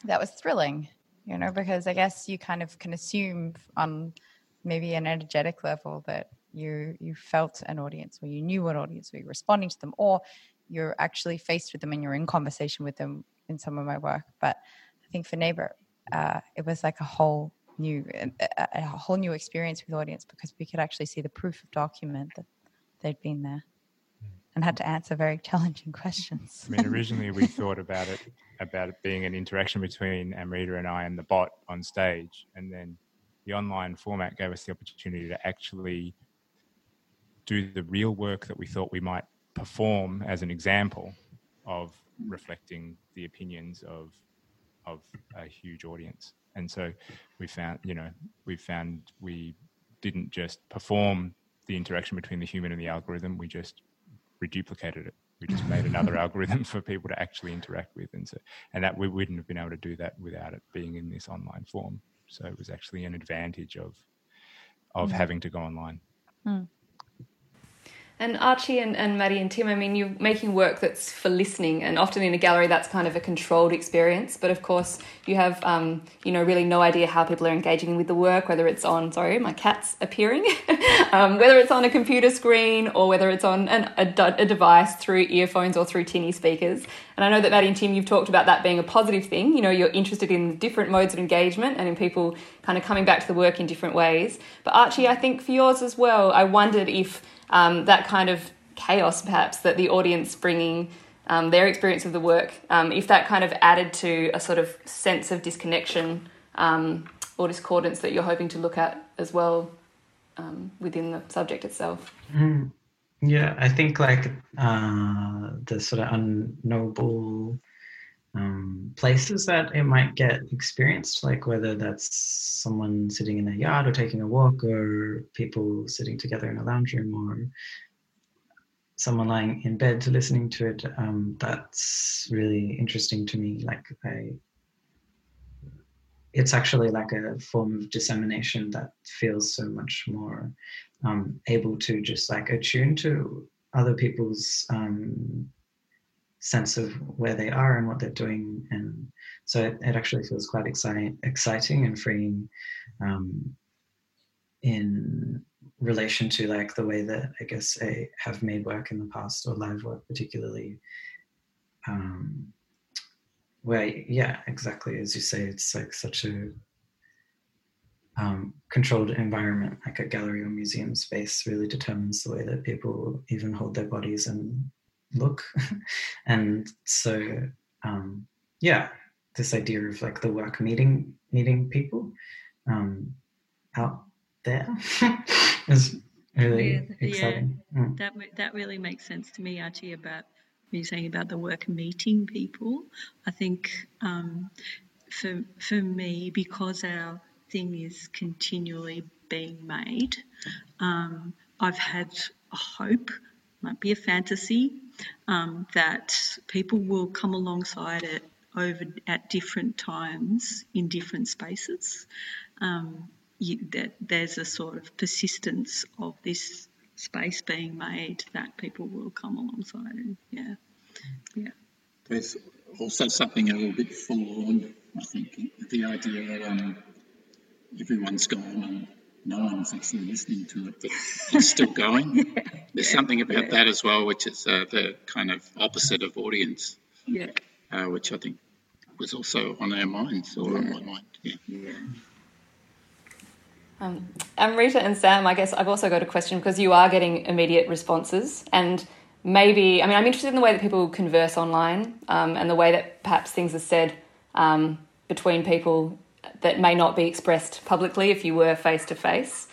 that was thrilling, you know, because I guess you kind of can assume on maybe an energetic level that you you felt an audience or you knew an audience you're responding to them or you're actually faced with them and you're in conversation with them in some of my work but i think for neighbor uh, it was like a whole new a, a, whole new experience with audience because we could actually see the proof of document that they'd been there and had to answer very challenging questions. I mean, originally we thought about it about it being an interaction between Amrita and I and the bot on stage, and then the online format gave us the opportunity to actually do the real work that we thought we might perform as an example of reflecting the opinions of of a huge audience. And so we found, you know, we found we didn't just perform the interaction between the human and the algorithm, we just reduplicated it. We just made another algorithm for people to actually interact with. And so and that we wouldn't have been able to do that without it being in this online form. So it was actually an advantage of of mm. having to go online. Mm. And Archie and, and Maddie and Tim, I mean, you're making work that's for listening, and often in a gallery that's kind of a controlled experience. But of course, you have, um, you know, really no idea how people are engaging with the work, whether it's on, sorry, my cat's appearing, um, whether it's on a computer screen or whether it's on an, a, a device through earphones or through tinny speakers. And I know that Maddie and Tim, you've talked about that being a positive thing. You know, you're interested in different modes of engagement and in people kind of coming back to the work in different ways. But Archie, I think for yours as well, I wondered if um, that kind of chaos, perhaps, that the audience bringing um, their experience of the work, um, if that kind of added to a sort of sense of disconnection um, or discordance that you're hoping to look at as well um, within the subject itself. Mm. Yeah, I think like uh, the sort of unknowable um, places that it might get experienced, like whether that's someone sitting in a yard or taking a walk, or people sitting together in a lounge room, or someone lying in bed listening to it. Um, that's really interesting to me. Like I, it's actually like a form of dissemination that feels so much more um, able to just like attune to other people's um, sense of where they are and what they're doing. And so it, it actually feels quite exciting, exciting and freeing um, in relation to like the way that I guess I have made work in the past or live work particularly. Um, where yeah, exactly as you say, it's like such a um, controlled environment, like a gallery or museum space, really determines the way that people even hold their bodies and look and so um, yeah this idea of like the work meeting meeting people um, out there is really yeah, exciting yeah, mm. that that really makes sense to me archie about you saying about the work meeting people. I think um, for for me because our thing is continually being made um, i've had a hope might be a fantasy um, that people will come alongside it over at different times in different spaces. Um, you, that there's a sort of persistence of this space being made that people will come alongside and yeah yeah there's also something a little bit forlorn i think the idea that um, everyone's gone and no one's actually listening to it, but it's still going. yeah. There's something about yeah. that as well, which is uh, the kind of opposite of audience, yeah. Uh, which I think was also on our minds or on my mind. Yeah. yeah. Um, Amrita and Sam, I guess I've also got a question because you are getting immediate responses and maybe, I mean, I'm interested in the way that people converse online um, and the way that perhaps things are said um, between people that may not be expressed publicly if you were face to face.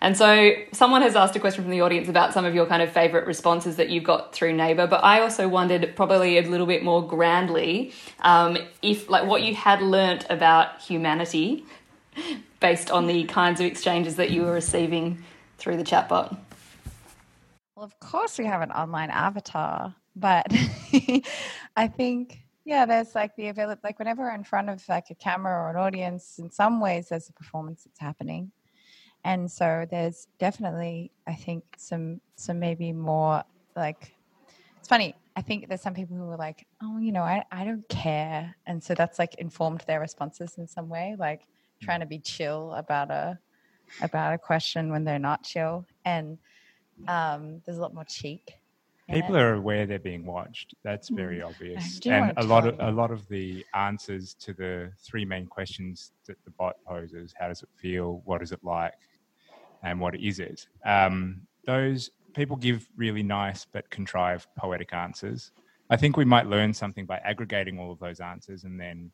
And so someone has asked a question from the audience about some of your kind of favorite responses that you've got through Neighbour, but I also wondered probably a little bit more grandly um, if like what you had learnt about humanity based on the kinds of exchanges that you were receiving through the chatbot. Well, of course we have an online avatar, but I think yeah, there's like the available like whenever we're in front of like a camera or an audience, in some ways there's a performance that's happening. And so there's definitely I think some some maybe more like it's funny. I think there's some people who are like, oh, you know, I, I don't care. And so that's like informed their responses in some way, like trying to be chill about a about a question when they're not chill. And um, there's a lot more cheek. People are aware they're being watched. That's very Mm. obvious. And a lot of a lot of the answers to the three main questions that the bot poses: How does it feel? What is it like? And what is it? Um, those people give really nice but contrived poetic answers. I think we might learn something by aggregating all of those answers and then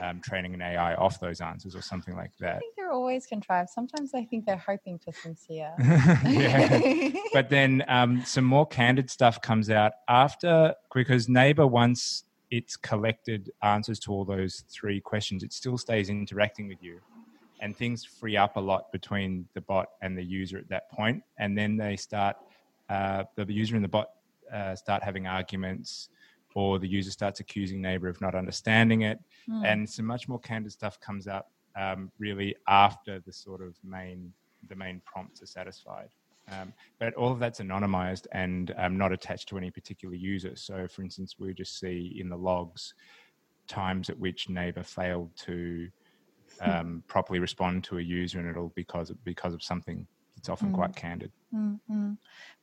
um, training an AI off those answers or something like that. I think they're always contrived. Sometimes I think they're hoping for sincere. yeah. But then um, some more candid stuff comes out after because Neighbour once it's collected answers to all those three questions, it still stays interacting with you. And things free up a lot between the bot and the user at that point. And then they start, uh, the user and the bot uh, start having arguments, or the user starts accusing Neighbour of not understanding it. Hmm. And some much more candid stuff comes up um, really after the sort of main the main prompts are satisfied. Um, but all of that's anonymized and um, not attached to any particular user. So, for instance, we just see in the logs times at which Neighbour failed to um, properly respond to a user, and it'll because of, because of something It's often Mm. quite candid. Mm-hmm.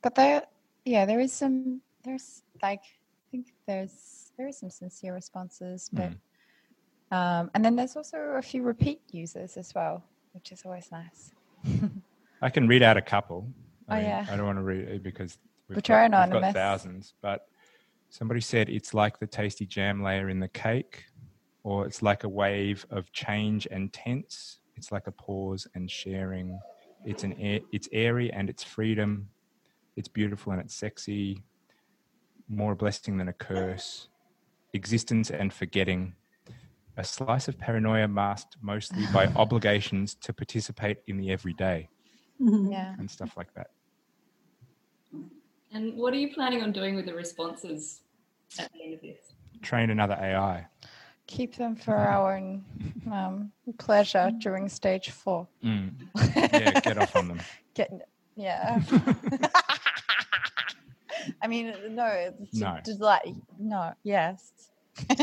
But there, yeah, there is some. There's like think there's there is some sincere responses, but Mm. um, and then there's also a few repeat users as well, which is always nice. I can read out a couple. I, Oh, mean, yeah. I don't want to read it because we've, got, we've got thousands. But somebody said it's like the tasty jam layer in the cake, or it's like a wave of change and tense. It's like a pause and sharing. It's an air, it's airy and it's freedom. It's beautiful and it's sexy. More a blessing than a curse. Existence and forgetting. A slice of paranoia masked mostly by obligations to participate in the everyday Yeah. and stuff like that. And what are you planning on doing with the responses at the end of this? Train another AI. Keep them for our own um, pleasure during stage four. Mm. Yeah, get off on them. Get yeah. I mean, no, it's No. delight. No, yes.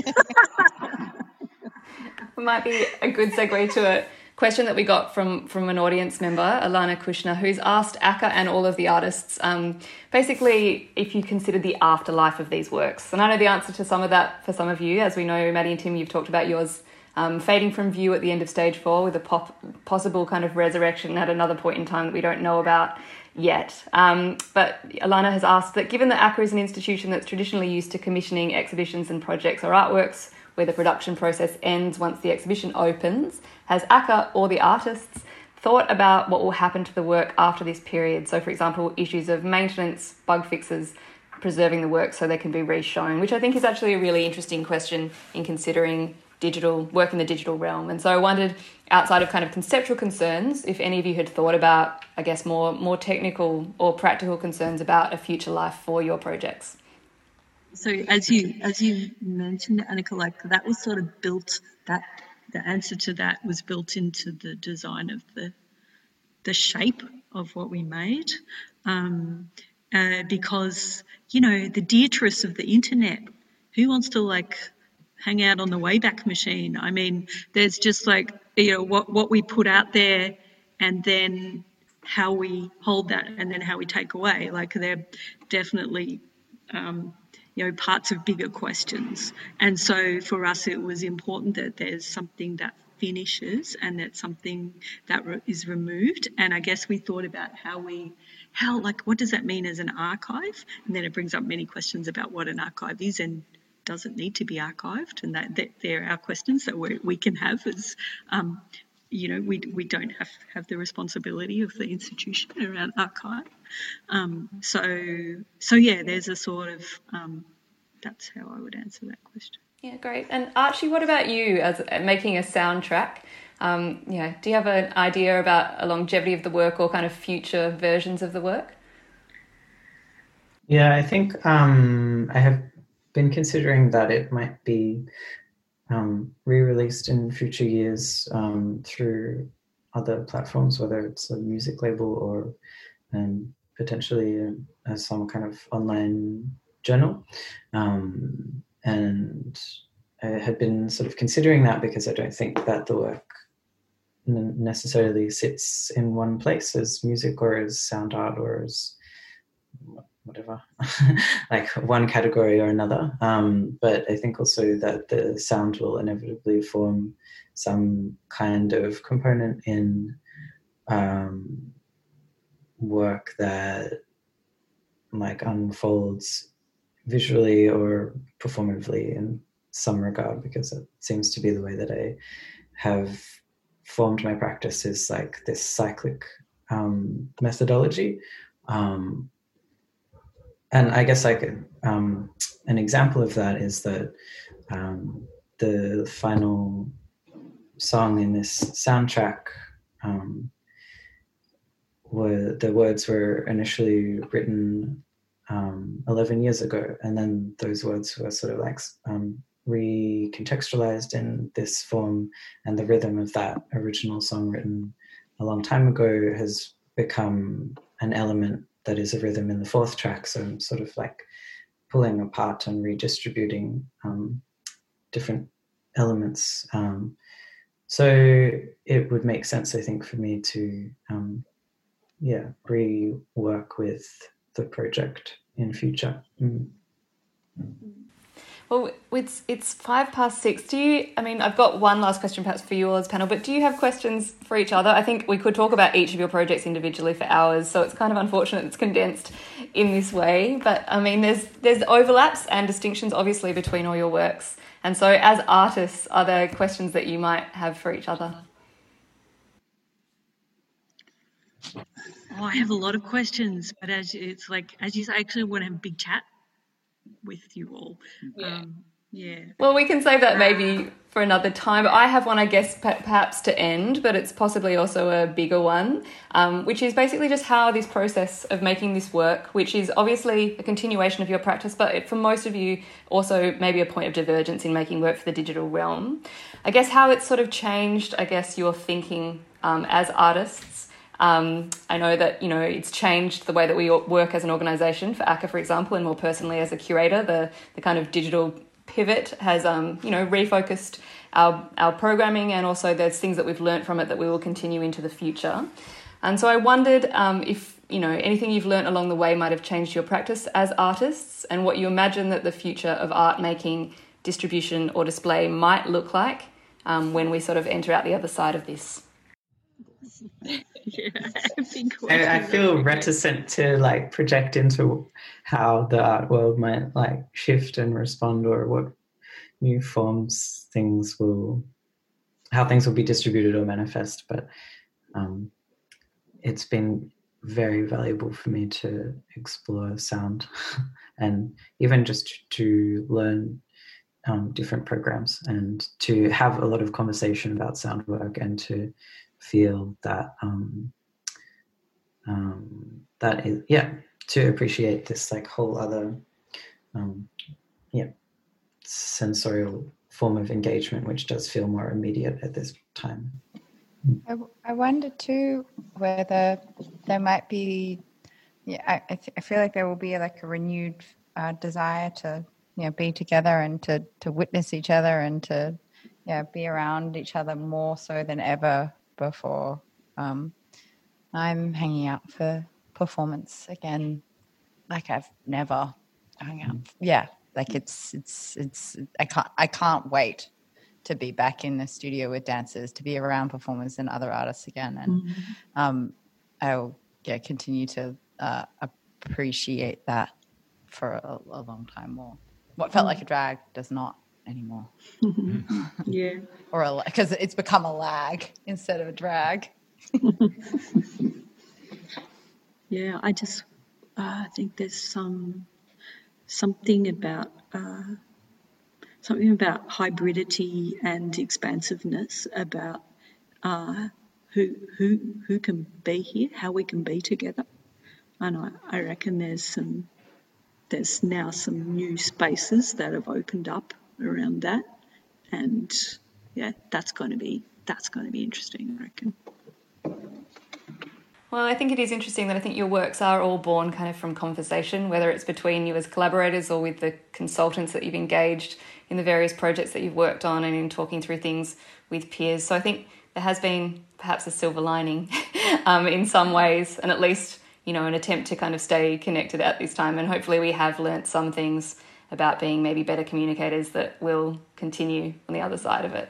might be a good segue to a question that we got from from an audience member, Alana Kushnir, who's asked ACCA and all of the artists, um, basically, if you consider the afterlife of these works. And I know the answer to some of that for some of you, as we know, Maddie and Tim, you've talked about yours. Um, fading from view at the end of stage four with a pop- possible kind of resurrection at another point in time that we don't know about yet. Um, but Alana has asked that given that ACCA is an institution that's traditionally used to commissioning exhibitions and projects or artworks, where the production process ends once the exhibition opens, has ACCA or the artists thought about what will happen to the work after this period? So, for example, issues of maintenance, bug fixes, preserving the work so they can be re-shown, which I think is actually a really interesting question in considering digital work in the digital realm. And so I wondered, outside of kind of conceptual concerns, if any of you had thought about, I guess, more more technical or practical concerns about a future life for your projects. So as you as you mentioned, Annika, like that was sort of built that the answer to that was built into the design of the the shape of what we made, um, uh, because you know the Beatrice of the internet, who wants to like hang out on the Wayback Machine? I mean, there's just like you know what what we put out there, and then how we hold that, and then how we take away. Like they're definitely um, you know, parts of bigger questions. And so for us, it was important that there's something that finishes and that something that re- is removed. And I guess we thought about how we, how, like, what does that mean as an archive? And then it brings up many questions about what an archive is and does it need to be archived? And that, that they're our questions that we, we can have as, um, you know, we, we don't have have the responsibility of the institution around archive. Um, so so yeah, there's a sort of um, that's how I would answer that question. Yeah, great. And Archie, what about you as making a soundtrack? Um, yeah, do you have an idea about a longevity of the work or kind of future versions of the work? Yeah, I think um, I have been considering that it might be um, re-released in future years um, through other platforms, whether it's a music label or um, potentially a, a, some kind of online journal. Um, and I had been sort of considering that because I don't think that the work necessarily sits in one place as music or as sound art or as whatever, like one category or another. Um, but I think also that the sound will inevitably form some kind of component in um, work that like unfolds visually or performatively in some regard because it seems to be the way that I have formed my practice is like this cyclic um, methodology um, and I guess like um, an example of that is that um, the final song in this soundtrack um, were the words were initially written um, 11 years ago, and then those words were sort of like um, recontextualized in this form, and the rhythm of that original song written a long time ago has become an element that is a rhythm in the fourth track. So I'm sort of like pulling apart and redistributing um, different elements. Um, so it would make sense, I think, for me to, um, yeah, rework with the project in future. Mm. Well, it's it's five past six. Do you? I mean, I've got one last question, perhaps for you all as panel. But do you have questions for each other? I think we could talk about each of your projects individually for hours. So it's kind of unfortunate it's condensed in this way. But I mean, there's there's overlaps and distinctions obviously between all your works. And so, as artists, are there questions that you might have for each other? Oh, I have a lot of questions, but as it's like as you say, I actually want to have a big chat with you all. Yeah. Um, yeah. Well, we can save that maybe for another time. I have one, I guess, perhaps to end, but it's possibly also a bigger one, um, which is basically just how this process of making this work, which is obviously a continuation of your practice, but it, for most of you, also maybe a point of divergence in making work for the digital realm. I guess how it's sort of changed, I guess, your thinking um, as artists um, I know that you know it's changed the way that we work as an organisation. For ACCA, for example, and more personally as a curator, the the kind of digital pivot has um, you know refocused our our programming, and also there's things that we've learned from it that we will continue into the future. And so I wondered um, if you know anything you've learned along the way might have changed your practice as artists, and what you imagine that the future of art making, distribution, or display might look like um, when we sort of enter out the other side of this. yeah, I, I feel reticent to like project into how the art world might like shift and respond or what new forms things will how things will be distributed or manifest but um, it's been very valuable for me to explore sound and even just to learn um, different programs and to have a lot of conversation about sound work and to feel that um, um, that is yeah to appreciate this like whole other um, yeah sensorial form of engagement which does feel more immediate at this time. I, I wonder too whether there might be yeah i, I, th- I feel like there will be like a renewed uh, desire to you know be together and to to witness each other and to yeah be around each other more so than ever before. Um, I'm hanging out for performance again, like I've never hung out. Yeah, like it's it's it's I can't I can't wait to be back in the studio with dancers, to be around performers and other artists again, and mm-hmm. um, I'll yeah continue to uh, appreciate that for a, a, long time more. What felt mm-hmm. like a drag does not anymore. yeah. Or because it's become a lag instead of a drag. yeah, I just uh, think there's some something about uh, something about hybridity and expansiveness about uh, who who who can be here, how we can be together, and I, I reckon there's some there's now some new spaces that have opened up around that, and yeah, that's going to be that's going to be interesting. I reckon. Well, I think it is interesting that I think your works are all born kind of from conversation, whether it's between you as collaborators or with the consultants that you've engaged in the various projects that you've worked on and in talking through things with peers. So I think there has been perhaps a silver lining um, in some ways, and at least you know an attempt to kind of stay connected at this time. And hopefully, we have learnt some things about being maybe better communicators that will continue on the other side of it.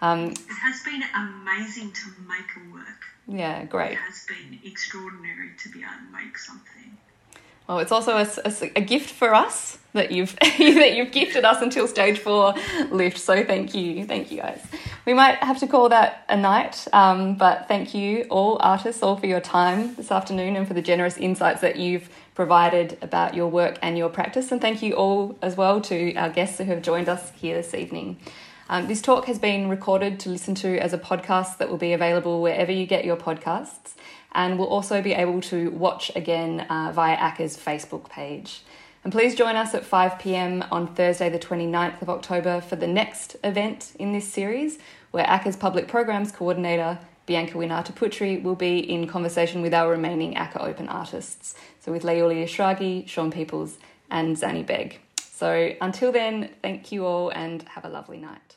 Um, it has been amazing to make a work. Yeah, great. It has been extraordinary to be able to make something. Well, it's also a, a, a, gift for us that you've that you've gifted us until stage four lift. So thank you, thank you guys. We might have to call that a night, um, but thank you all artists all for your time this afternoon and for the generous insights that you've provided about your work and your practice. And thank you all as well to our guests who have joined us here this evening. Um, this talk has been recorded to listen to as a podcast that will be available wherever you get your podcasts and will also be able to watch again uh, via ACCA's Facebook page. And please join us at 5 pm on Thursday, the 29th of October, for the next event in this series, where ACCA's Public Programs Coordinator, Bianca Winataputri, will be in conversation with our remaining ACCA Open artists. So, with Leolia Shragi, Sean Peoples, and Zanny Begg. So, until then, thank you all and have a lovely night.